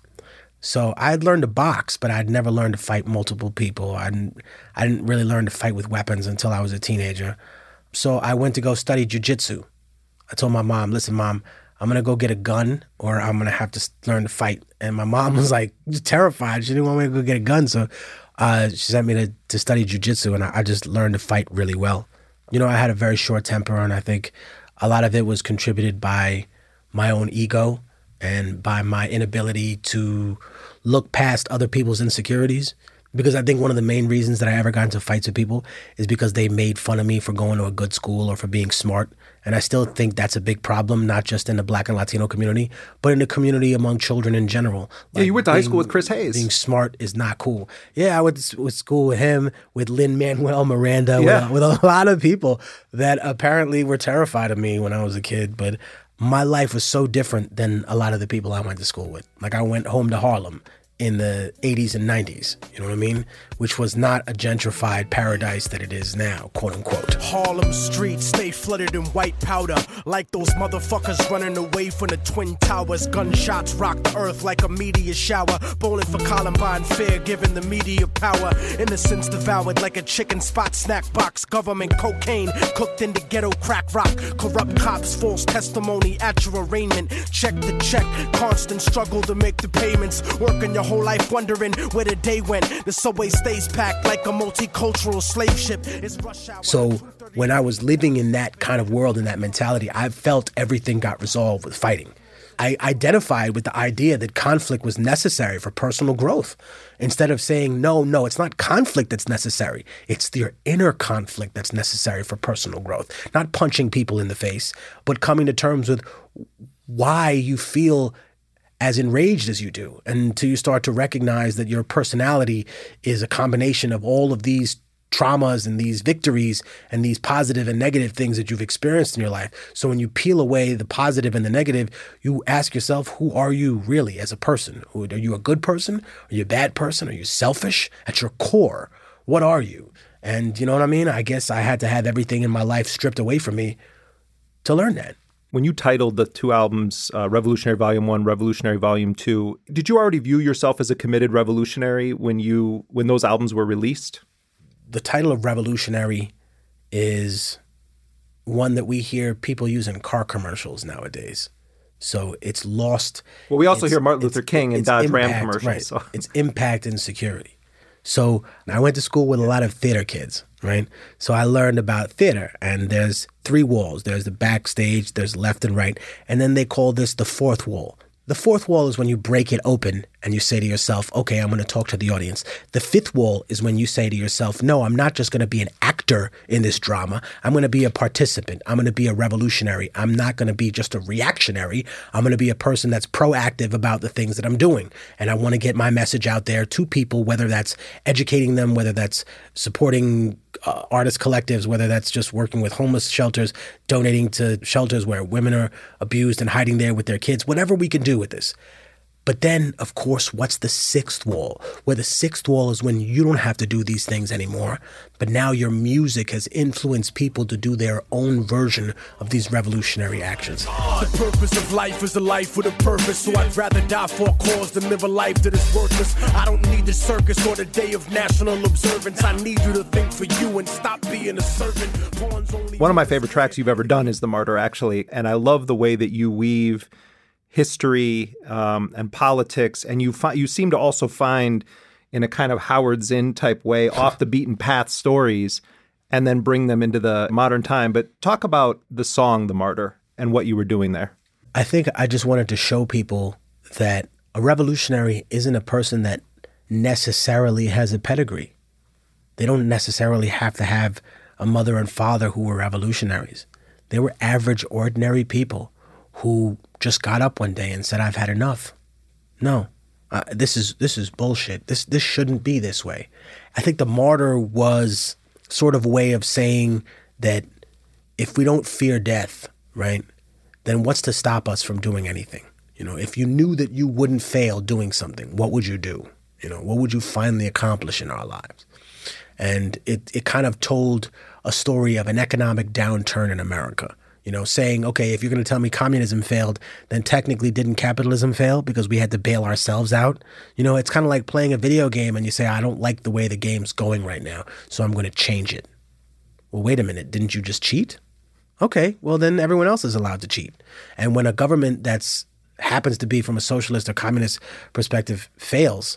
So I had learned to box, but I'd never learned to fight multiple people. I didn't, I didn't really learn to fight with weapons until I was a teenager. So I went to go study jujitsu. I told my mom, listen, mom, I'm gonna go get a gun or I'm gonna have to learn to fight. And my mom was like terrified. She didn't want me to go get a gun. So uh, she sent me to, to study jujitsu and I, I just learned to fight really well. You know, I had a very short temper and I think a lot of it was contributed by my own ego and by my inability to look past other people's insecurities. Because I think one of the main reasons that I ever got into fights with people is because they made fun of me for going to a good school or for being smart. And I still think that's a big problem, not just in the black and Latino community, but in the community among children in general. Yeah, you went to high school with Chris Hayes. Being smart is not cool. Yeah, I went to school with him, with Lin Manuel Miranda, Yeah. with, with a lot of people that apparently were terrified of me when I was a kid. But my life was so different than a lot of the people I went to school with. Like I went home to Harlem in the 80s and 90s, you know what I mean? Which was not a gentrified paradise that it is now, quote unquote. Harlem streets stay flooded in white powder. Like those motherfuckers running away from the Twin Towers. Gunshots rock the earth like a meteor shower. Bowling for Columbine fair, giving the media power. Innocence devoured like a chicken spot snack box. Government cocaine cooked into ghetto crack rock. Corrupt cops, false testimony at your arraignment. Check the check, constant struggle to make the payments. Working your whole life wondering where the day went. The subway stays packed like a multicultural slave ship. So when I was living in that kind of world and that mentality, I felt everything got resolved with fighting. I identified with the idea that conflict was necessary for personal growth. Instead of saying, no, no, it's not conflict that's necessary. It's your inner conflict that's necessary for personal growth. Not punching people in the face, but coming to terms with why you feel as enraged as you do. Until you start to recognize that your personality is a combination of all of these traumas and these victories and these positive and negative things that you've experienced in your life. So when you peel away the positive and the negative, you ask yourself, who are you really as a person? Are you a good person? Are you a bad person? Are you selfish? At your core, what are you? And you know what I mean? I guess I had to have everything in my life stripped away from me to learn that. When you titled the two albums uh, Revolutionary Volume 1, Revolutionary Volume 2, did you already view yourself as a committed revolutionary when you when those albums were released? the title of revolutionary is one that we hear people use in car commercials nowadays. So it's lost. Well, we also hear Martin Luther King in its Dodge Ram commercials. Right. So. Its impact and security. So I went to school with a lot of theater kids, right? So I learned about theater, and there's three walls. There's the backstage, there's left and right, and then they call this the fourth wall. The fourth wall is when you break it open and you say to yourself, okay, I'm going to talk to the audience. The fifth wall is when you say to yourself, no, I'm not just going to be an actor in this drama. I'm going to be a participant. I'm going to be a revolutionary. I'm not going to be just a reactionary. I'm going to be a person that's proactive about the things that I'm doing. And I want to get my message out there to people, whether that's educating them, whether that's supporting uh, artist collectives, whether that's just working with homeless shelters, donating to shelters where women are abused and hiding there with their kids, whatever we can do with this. But then, of course, what's the sixth wall? Where the sixth wall is when you don't have to do these things anymore, but now your music has influenced people to do their own version of these revolutionary actions. The purpose of life is a life with a purpose, so I'd rather die for a cause than live a life that is worthless. I don't need the circus or the day of national observance. I need you to think for you and stop being a servant. One of my favorite tracks you've ever done is The Martyr, actually. And I love the way that you weave history um, and politics. And you, fi- you seem to also find, in a kind of Howard Zinn type way, off the beaten path stories and then bring them into the modern time. But talk about the song, The Martyr, and what you were doing there. I think I just wanted to show people that a revolutionary isn't a person that necessarily has a pedigree. They don't necessarily have to have a mother and father who were revolutionaries. They were average, ordinary people who just got up one day and said, "I've had enough." No, uh, this is this is bullshit. This this shouldn't be this way. I think the martyr was sort of a way of saying that if we don't fear death, right, then what's to stop us from doing anything? You know, if you knew that you wouldn't fail doing something, what would you do? You know, what would you finally accomplish in our lives? And it, it kind of told a story of an economic downturn in America. You know, saying, okay, if you're going to tell me communism failed, then technically didn't capitalism fail because we had to bail ourselves out? You know, it's kind of like playing a video game and you say, I don't like the way the game's going right now, so I'm going to change it. Well, wait a minute, didn't you just cheat? Okay, well then everyone else is allowed to cheat. And when a government that's happens to be from a socialist or communist perspective fails,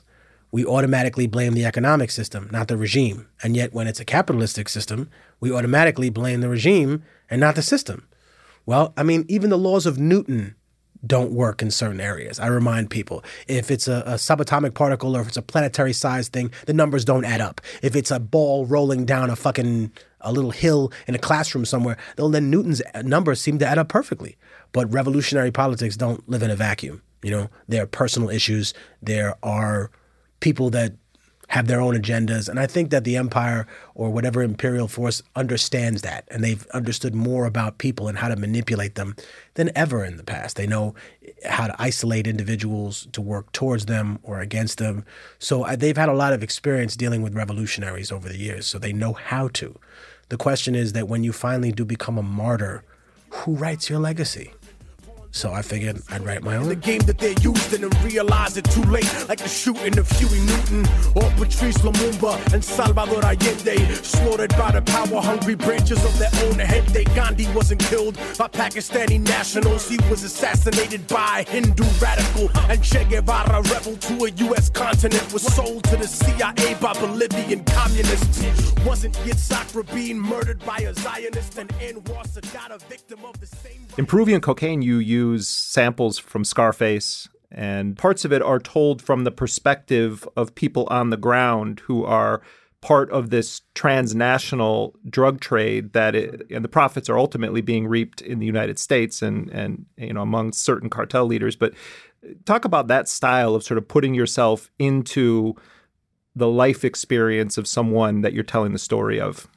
we automatically blame the economic system, not the regime. And yet when it's a capitalistic system, we automatically blame the regime and not the system. Well, I mean, even the laws of Newton don't work in certain areas. I remind people if it's a, a subatomic particle or if it's a planetary size thing, the numbers don't add up. If it's a ball rolling down a fucking a little hill in a classroom somewhere, then Newton's numbers seem to add up perfectly. But revolutionary politics don't live in a vacuum. You know, there are personal issues. There are people that have their own agendas. And I think that the empire or whatever imperial force understands that. And they've understood more about people and how to manipulate them than ever in the past. They know how to isolate individuals to work towards them or against them. So uh, they've had a lot of experience dealing with revolutionaries over the years. So they know how to. The question is that when you finally do become a martyr, who writes your legacy? So I figured I'd write my own. The own. game that they're using and realize it too late. Like the shooting of Huey Newton or Patrice Lumumba and Salvador Allende. Slaughtered by the power hungry branches of their own head. They Gandhi wasn't killed by Pakistani nationals. He was assassinated by a Hindu radical. And Che Guevara, rebel to a U.S. continent, was sold to the CIA by Bolivian communists. Wasn't Yitzhak Rabin murdered by a Zionist and Anwar Sadat, a victim of the same. In cocaine, you use samples from Scarface, and parts of it are told from the perspective of people on the ground who are part of this transnational drug trade that it, and the profits are ultimately being reaped in the United States and and you know among certain cartel leaders. But talk about that style of sort of putting yourself into the life experience of someone that you're telling the story of.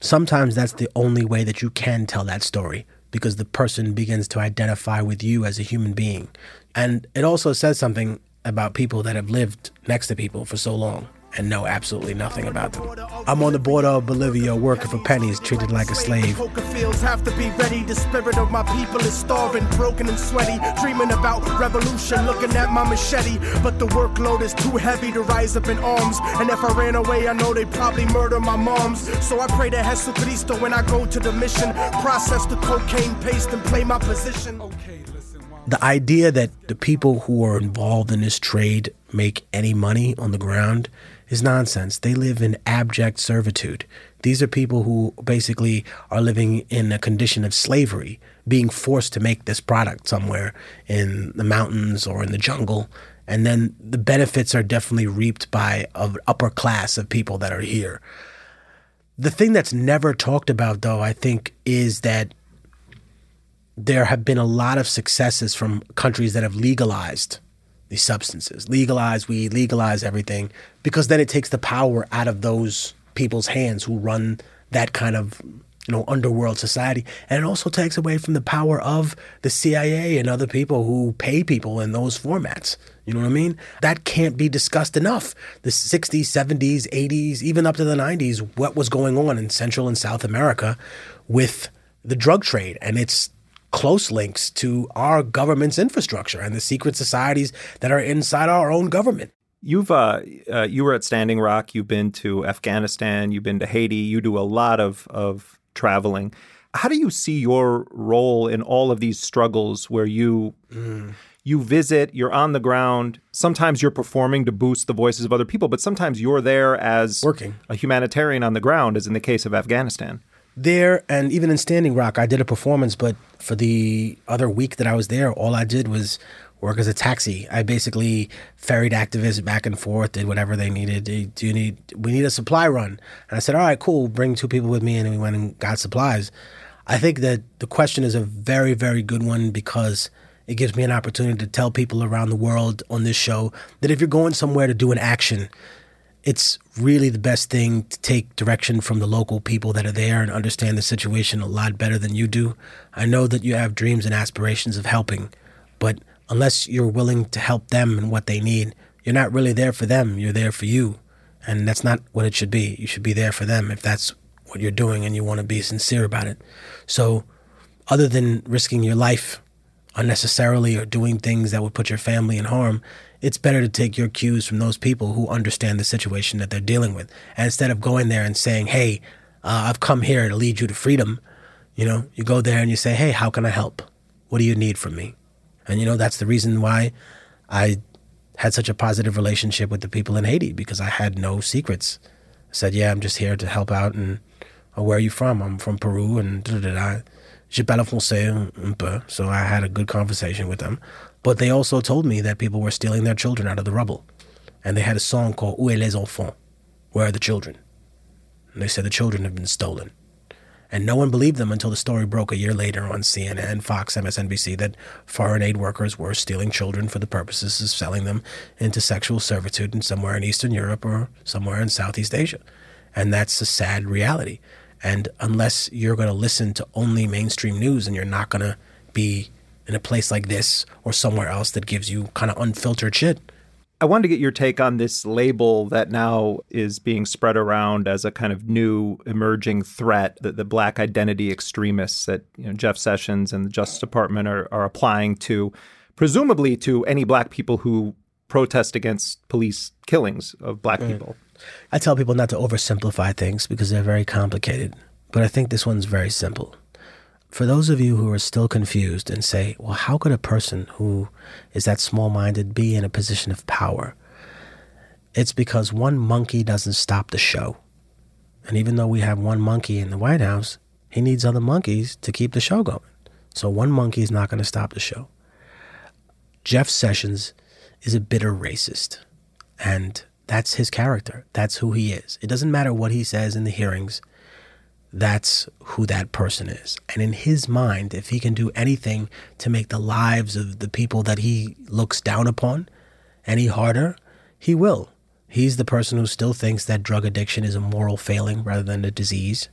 Sometimes that's the only way that you can tell that story because the person begins to identify with you as a human being. And it also says something about people that have lived next to people for so long and know absolutely nothing about them. I'm on the border of Bolivia working for pennies, treated like a slave. Coca fields have to be ready. The spirit of my people is starving, broken and sweaty. Dreaming about revolution, looking at my machete. But the workload is too heavy to rise up in arms. And if I ran away, I know they'd probably murder my moms. So I pray to Jesucristo when I go to the mission. Process the cocaine paste and play my position. The idea that the people who are involved in this trade make any money on the ground is nonsense. They live in abject servitude. These are people who basically are living in a condition of slavery, being forced to make this product somewhere in the mountains or in the jungle. And then the benefits are definitely reaped by an upper class of people that are here. The thing that's never talked about, though, I think, is that there have been a lot of successes from countries that have legalized these substances, legalize weed, legalize everything, because then it takes the power out of those people's hands who run that kind of you know underworld society, and it also takes away from the power of the CIA and other people who pay people in those formats. You know what I mean? That can't be discussed enough. The 60s, 70s, 80s, even up to the 90s, what was going on in Central and South America with the drug trade and its close links to our government's infrastructure and the secret societies that are inside our own government. You've uh, uh, you were at Standing Rock. You've been to Afghanistan. You've been to Haiti. You do a lot of of traveling. How do you see your role in all of these struggles where you you visit, you're on the ground. Sometimes you're performing to boost the voices of other people, but sometimes you're there as working a humanitarian on the ground, as in the case of Afghanistan. There and even in Standing Rock, I did a performance, but for the other week that I was there, all I did was work as a taxi. I basically ferried activists back and forth, did whatever they needed. Do you need? We need a supply run, and I said, all right, cool. Bring two people with me, and we went and got supplies. I think that the question is a very, very good one because it gives me an opportunity to tell people around the world on this show that if you're going somewhere to do an action, it's really the best thing to take direction from the local people that are there and understand the situation a lot better than you do. I know that you have dreams and aspirations of helping, but unless you're willing to help them and what they need, you're not really there for them. You're there for you. And that's not what it should be. You should be there for them if that's what you're doing and you want to be sincere about it. So, other than risking your life unnecessarily or doing things that would put your family in harm, it's better to take your cues from those people who understand the situation that they're dealing with. And instead of going there and saying, hey, uh, I've come here to lead you to freedom, you know, you go there and you say, hey, how can I help? What do you need from me? And, you know, that's the reason why I had such a positive relationship with the people in Haiti because I had no secrets. I said, yeah, I'm just here to help out. And oh, where are you from? I'm from Peru and da da da. Je parle français un peu. So I had a good conversation with them. But they also told me that people were stealing their children out of the rubble. And they had a song called Où est les enfants? Where are the children? And they said the children have been stolen. And no one believed them until the story broke a year later on CNN, Fox, MSNBC that foreign aid workers were stealing children for the purposes of selling them into sexual servitude in somewhere in Eastern Europe or somewhere in Southeast Asia. And that's a sad reality. And unless you're going to listen to only mainstream news and you're not going to be in a place like this or somewhere else that gives you kind of unfiltered shit, I wanted to get your take on this label that now is being spread around as a kind of new emerging threat that the black identity extremists that you know, Jeff Sessions and the Justice Department are, are applying to, presumably to any black people who protest against police killings of black Right. people. I tell people not to oversimplify things because they're very complicated, but I think this one's very simple. For those of you who are still confused and say, well, how could a person who is that small minded be in a position of power? It's because one monkey doesn't stop the show. And even though we have one monkey in the White House, he needs other monkeys to keep the show going. So one monkey is not going to stop the show. Jeff Sessions is a bitter racist. And that's his character. That's who he is. It doesn't matter what he says in the hearings. That's who that person is. And in his mind, if he can do anything to make the lives of the people that he looks down upon any harder, he will. He's the person who still thinks that drug addiction is a moral failing rather than a disease.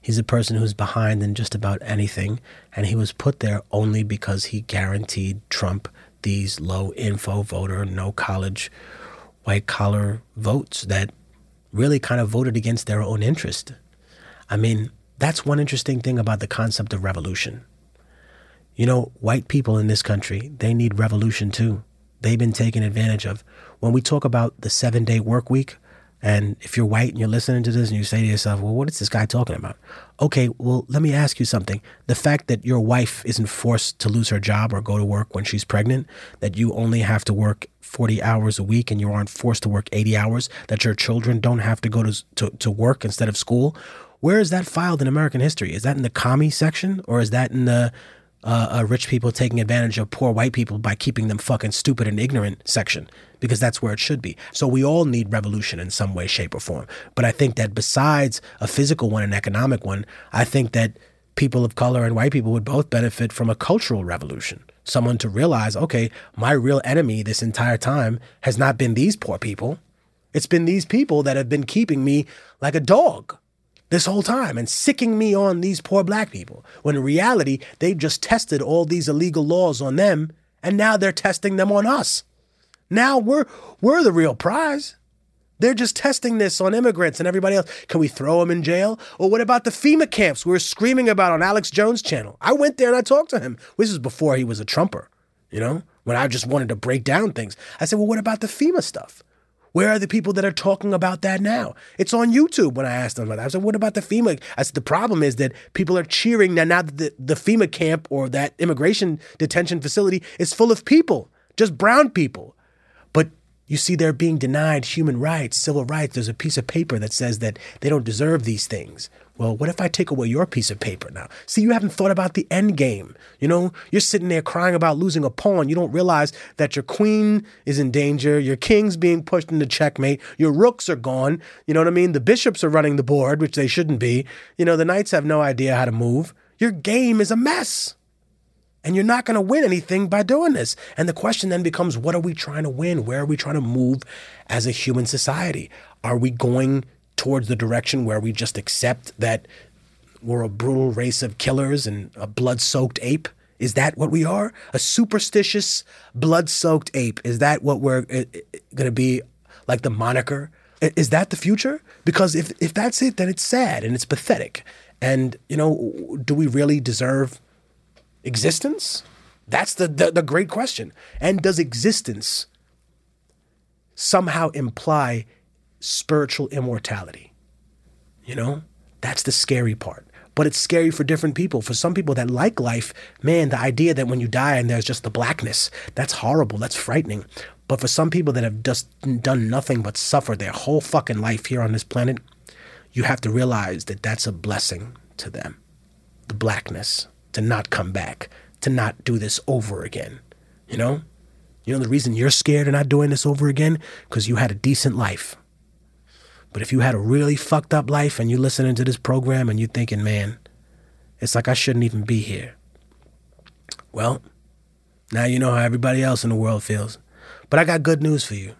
He's a person who's behind in just about anything, and he was put there only because he guaranteed Trump these low info voter, no college, white collar votes that really kind of voted against their own interest. I mean, that's one interesting thing about the concept of revolution. You know, white people in this country, they need revolution too. They've been taken advantage of. When we talk about the seven day work week, and if you're white and you're listening to this and you say to yourself, well, what is this guy talking about? Okay, well, let me ask you something. The fact that your wife isn't forced to lose her job or go to work when she's pregnant, that you only have to work 40 hours a week and you aren't forced to work 80 hours, that your children don't have to go to, to, to work instead of school, where is that filed in American history? Is that in the commie section or is that in the uh, uh, rich people taking advantage of poor white people by keeping them fucking stupid and ignorant section? Because that's where it should be. So we all need revolution in some way, shape, or form. But I think that besides a physical one, an economic one, I think that people of color and white people would both benefit from a cultural revolution. Someone to realize, okay, my real enemy this entire time has not been these poor people. It's been these people that have been keeping me like a dog this whole time and sicking me on these poor black people. When in reality, they've just tested all these illegal laws on them and now they're testing them on us. Now we're we're the real prize. They're just testing this on immigrants and everybody else. Can we throw them in jail? Or what about the FEMA camps we were screaming about on Alex Jones' channel? I went there and I talked to him. This was before he was a Trumper, you know, when I just wanted to break down things. I said, well, what about the FEMA stuff? Where are the people that are talking about that now? It's on YouTube when I asked them about that. I said, what about the FEMA? I said, the problem is that people are cheering now, now that the, the FEMA camp or that immigration detention facility is full of people, just brown people. But you see, they're being denied human rights, civil rights. There's a piece of paper that says that they don't deserve these things. Well, what if I take away your piece of paper now? See, you haven't thought about the end game. You know, you're sitting there crying about losing a pawn. You don't realize that your queen is in danger, your king's being pushed into checkmate, your rooks are gone. You know what I mean? The bishops are running the board, which they shouldn't be. You know, the knights have no idea how to move. Your game is a mess. And you're not going to win anything by doing this. And the question then becomes what are we trying to win? Where are we trying to move as a human society? Are we going towards the direction where we just accept that we're a brutal race of killers and a blood soaked ape? Is that what we are? A superstitious, blood soaked ape? Is that what we're uh, uh, going to be like the moniker? Is that the future? Because if, if that's it, then it's sad and it's pathetic. And, you know, do we really deserve existence? That's the, the, the great question. And does existence somehow imply spiritual immortality? You know, that's the scary part. But it's scary for different people. For some people that like life, man, the idea that when you die and there's just the blackness, that's horrible. That's frightening. But for some people that have just done nothing but suffer their whole fucking life here on this planet, you have to realize that that's a blessing to them. The blackness, to not come back, to not do this over again. You know? You know the reason you're scared of not doing this over again? Because you had a decent life. But if you had a really fucked up life and you're listening to this program and you're thinking, man, it's like I shouldn't even be here. Well, now you know how everybody else in the world feels. But I got good news for you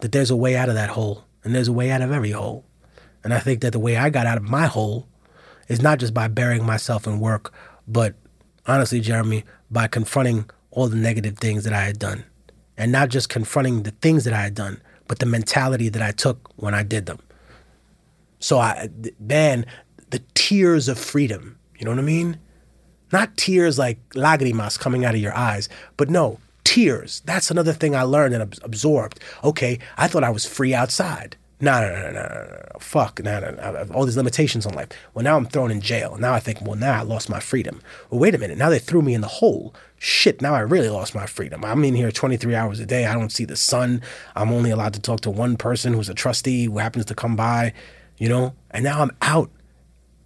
that there's a way out of that hole, and there's a way out of every hole. And I think that the way I got out of my hole is not just by burying myself in work, but honestly, Jeremy, by confronting all the negative things that I had done and not just confronting the things that I had done, but the mentality that I took when I did them. So I, man, the tears of freedom, you know what I mean? Not tears like lágrimas coming out of your eyes, but no, tears. That's another thing I learned and ab- absorbed. Okay, I thought I was free outside. No, no, no, no, no. Fuck, no, no, no. All these limitations on life. Well, now I'm thrown in jail. Now I think, well, now I lost my freedom. Well, wait a minute. Now they threw me in the hole. Shit, now I really lost my freedom. I'm in here 23 hours a day. I don't see the sun. I'm only allowed to talk to one person who's a trustee who happens to come by, you know? And now I'm out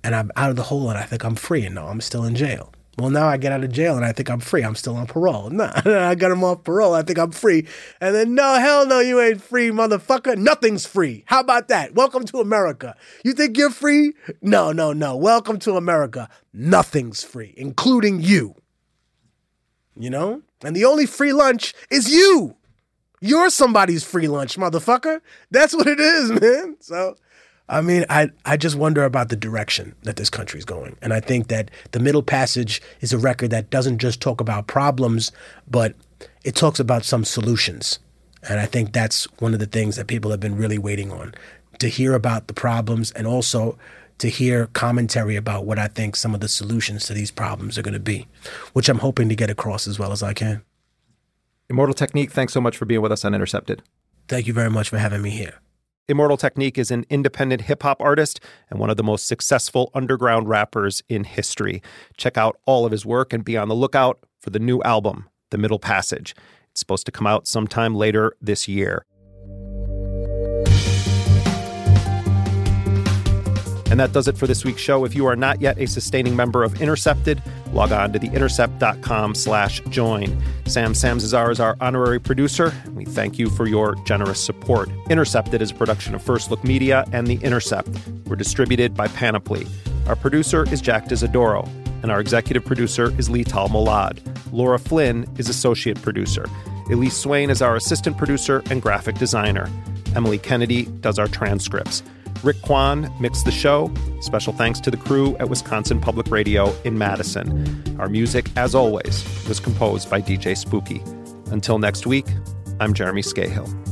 and I'm out of the hole and I think I'm free. And no, I'm still in jail. Well, now I get out of jail and I think I'm free. I'm still on parole. No, I got him off parole. I think I'm free. And then, no, hell no, you ain't free, motherfucker. Nothing's free. How about that? Welcome to America. You think you're free? No, no, no. Welcome to America. Nothing's free, including you. You know? And the only free lunch is you. You're somebody's free lunch, motherfucker. That's what it is, man. So. I mean, I, I just wonder about the direction that this country is going. And I think that The Middle Passage is a record that doesn't just talk about problems, but it talks about some solutions. And I think that's one of the things that people have been really waiting on to hear about the problems and also to hear commentary about what I think some of the solutions to these problems are going to be, which I'm hoping to get across as well as I can. Immortal Technique, thanks so much for being with us on Intercepted. Thank you very much for having me here. Immortal Technique is an independent hip hop artist and one of the most successful underground rappers in history. Check out all of his work and be on the lookout for the new album, The Middle Passage. It's supposed to come out sometime later this year. And that does it for this week's show. If you are not yet a sustaining member of Intercepted, log on to theintercept.com slash join. Sam Samzazar is our honorary producer. We thank you for your generous support. Intercepted is a production of First Look Media and The Intercept. We're distributed by Panoply. Our producer is Jack D'Isidoro, and our executive producer is Lital Mollad. Laura Flynn is associate producer. Elise Swain is our assistant producer and graphic designer. Emily Kennedy does our transcripts. Rick Kwan mixed the show. Special thanks to the crew at Wisconsin Public Radio in Madison. Our music, as always, was composed by DJ Spooky. Until next week, I'm Jeremy Scahill.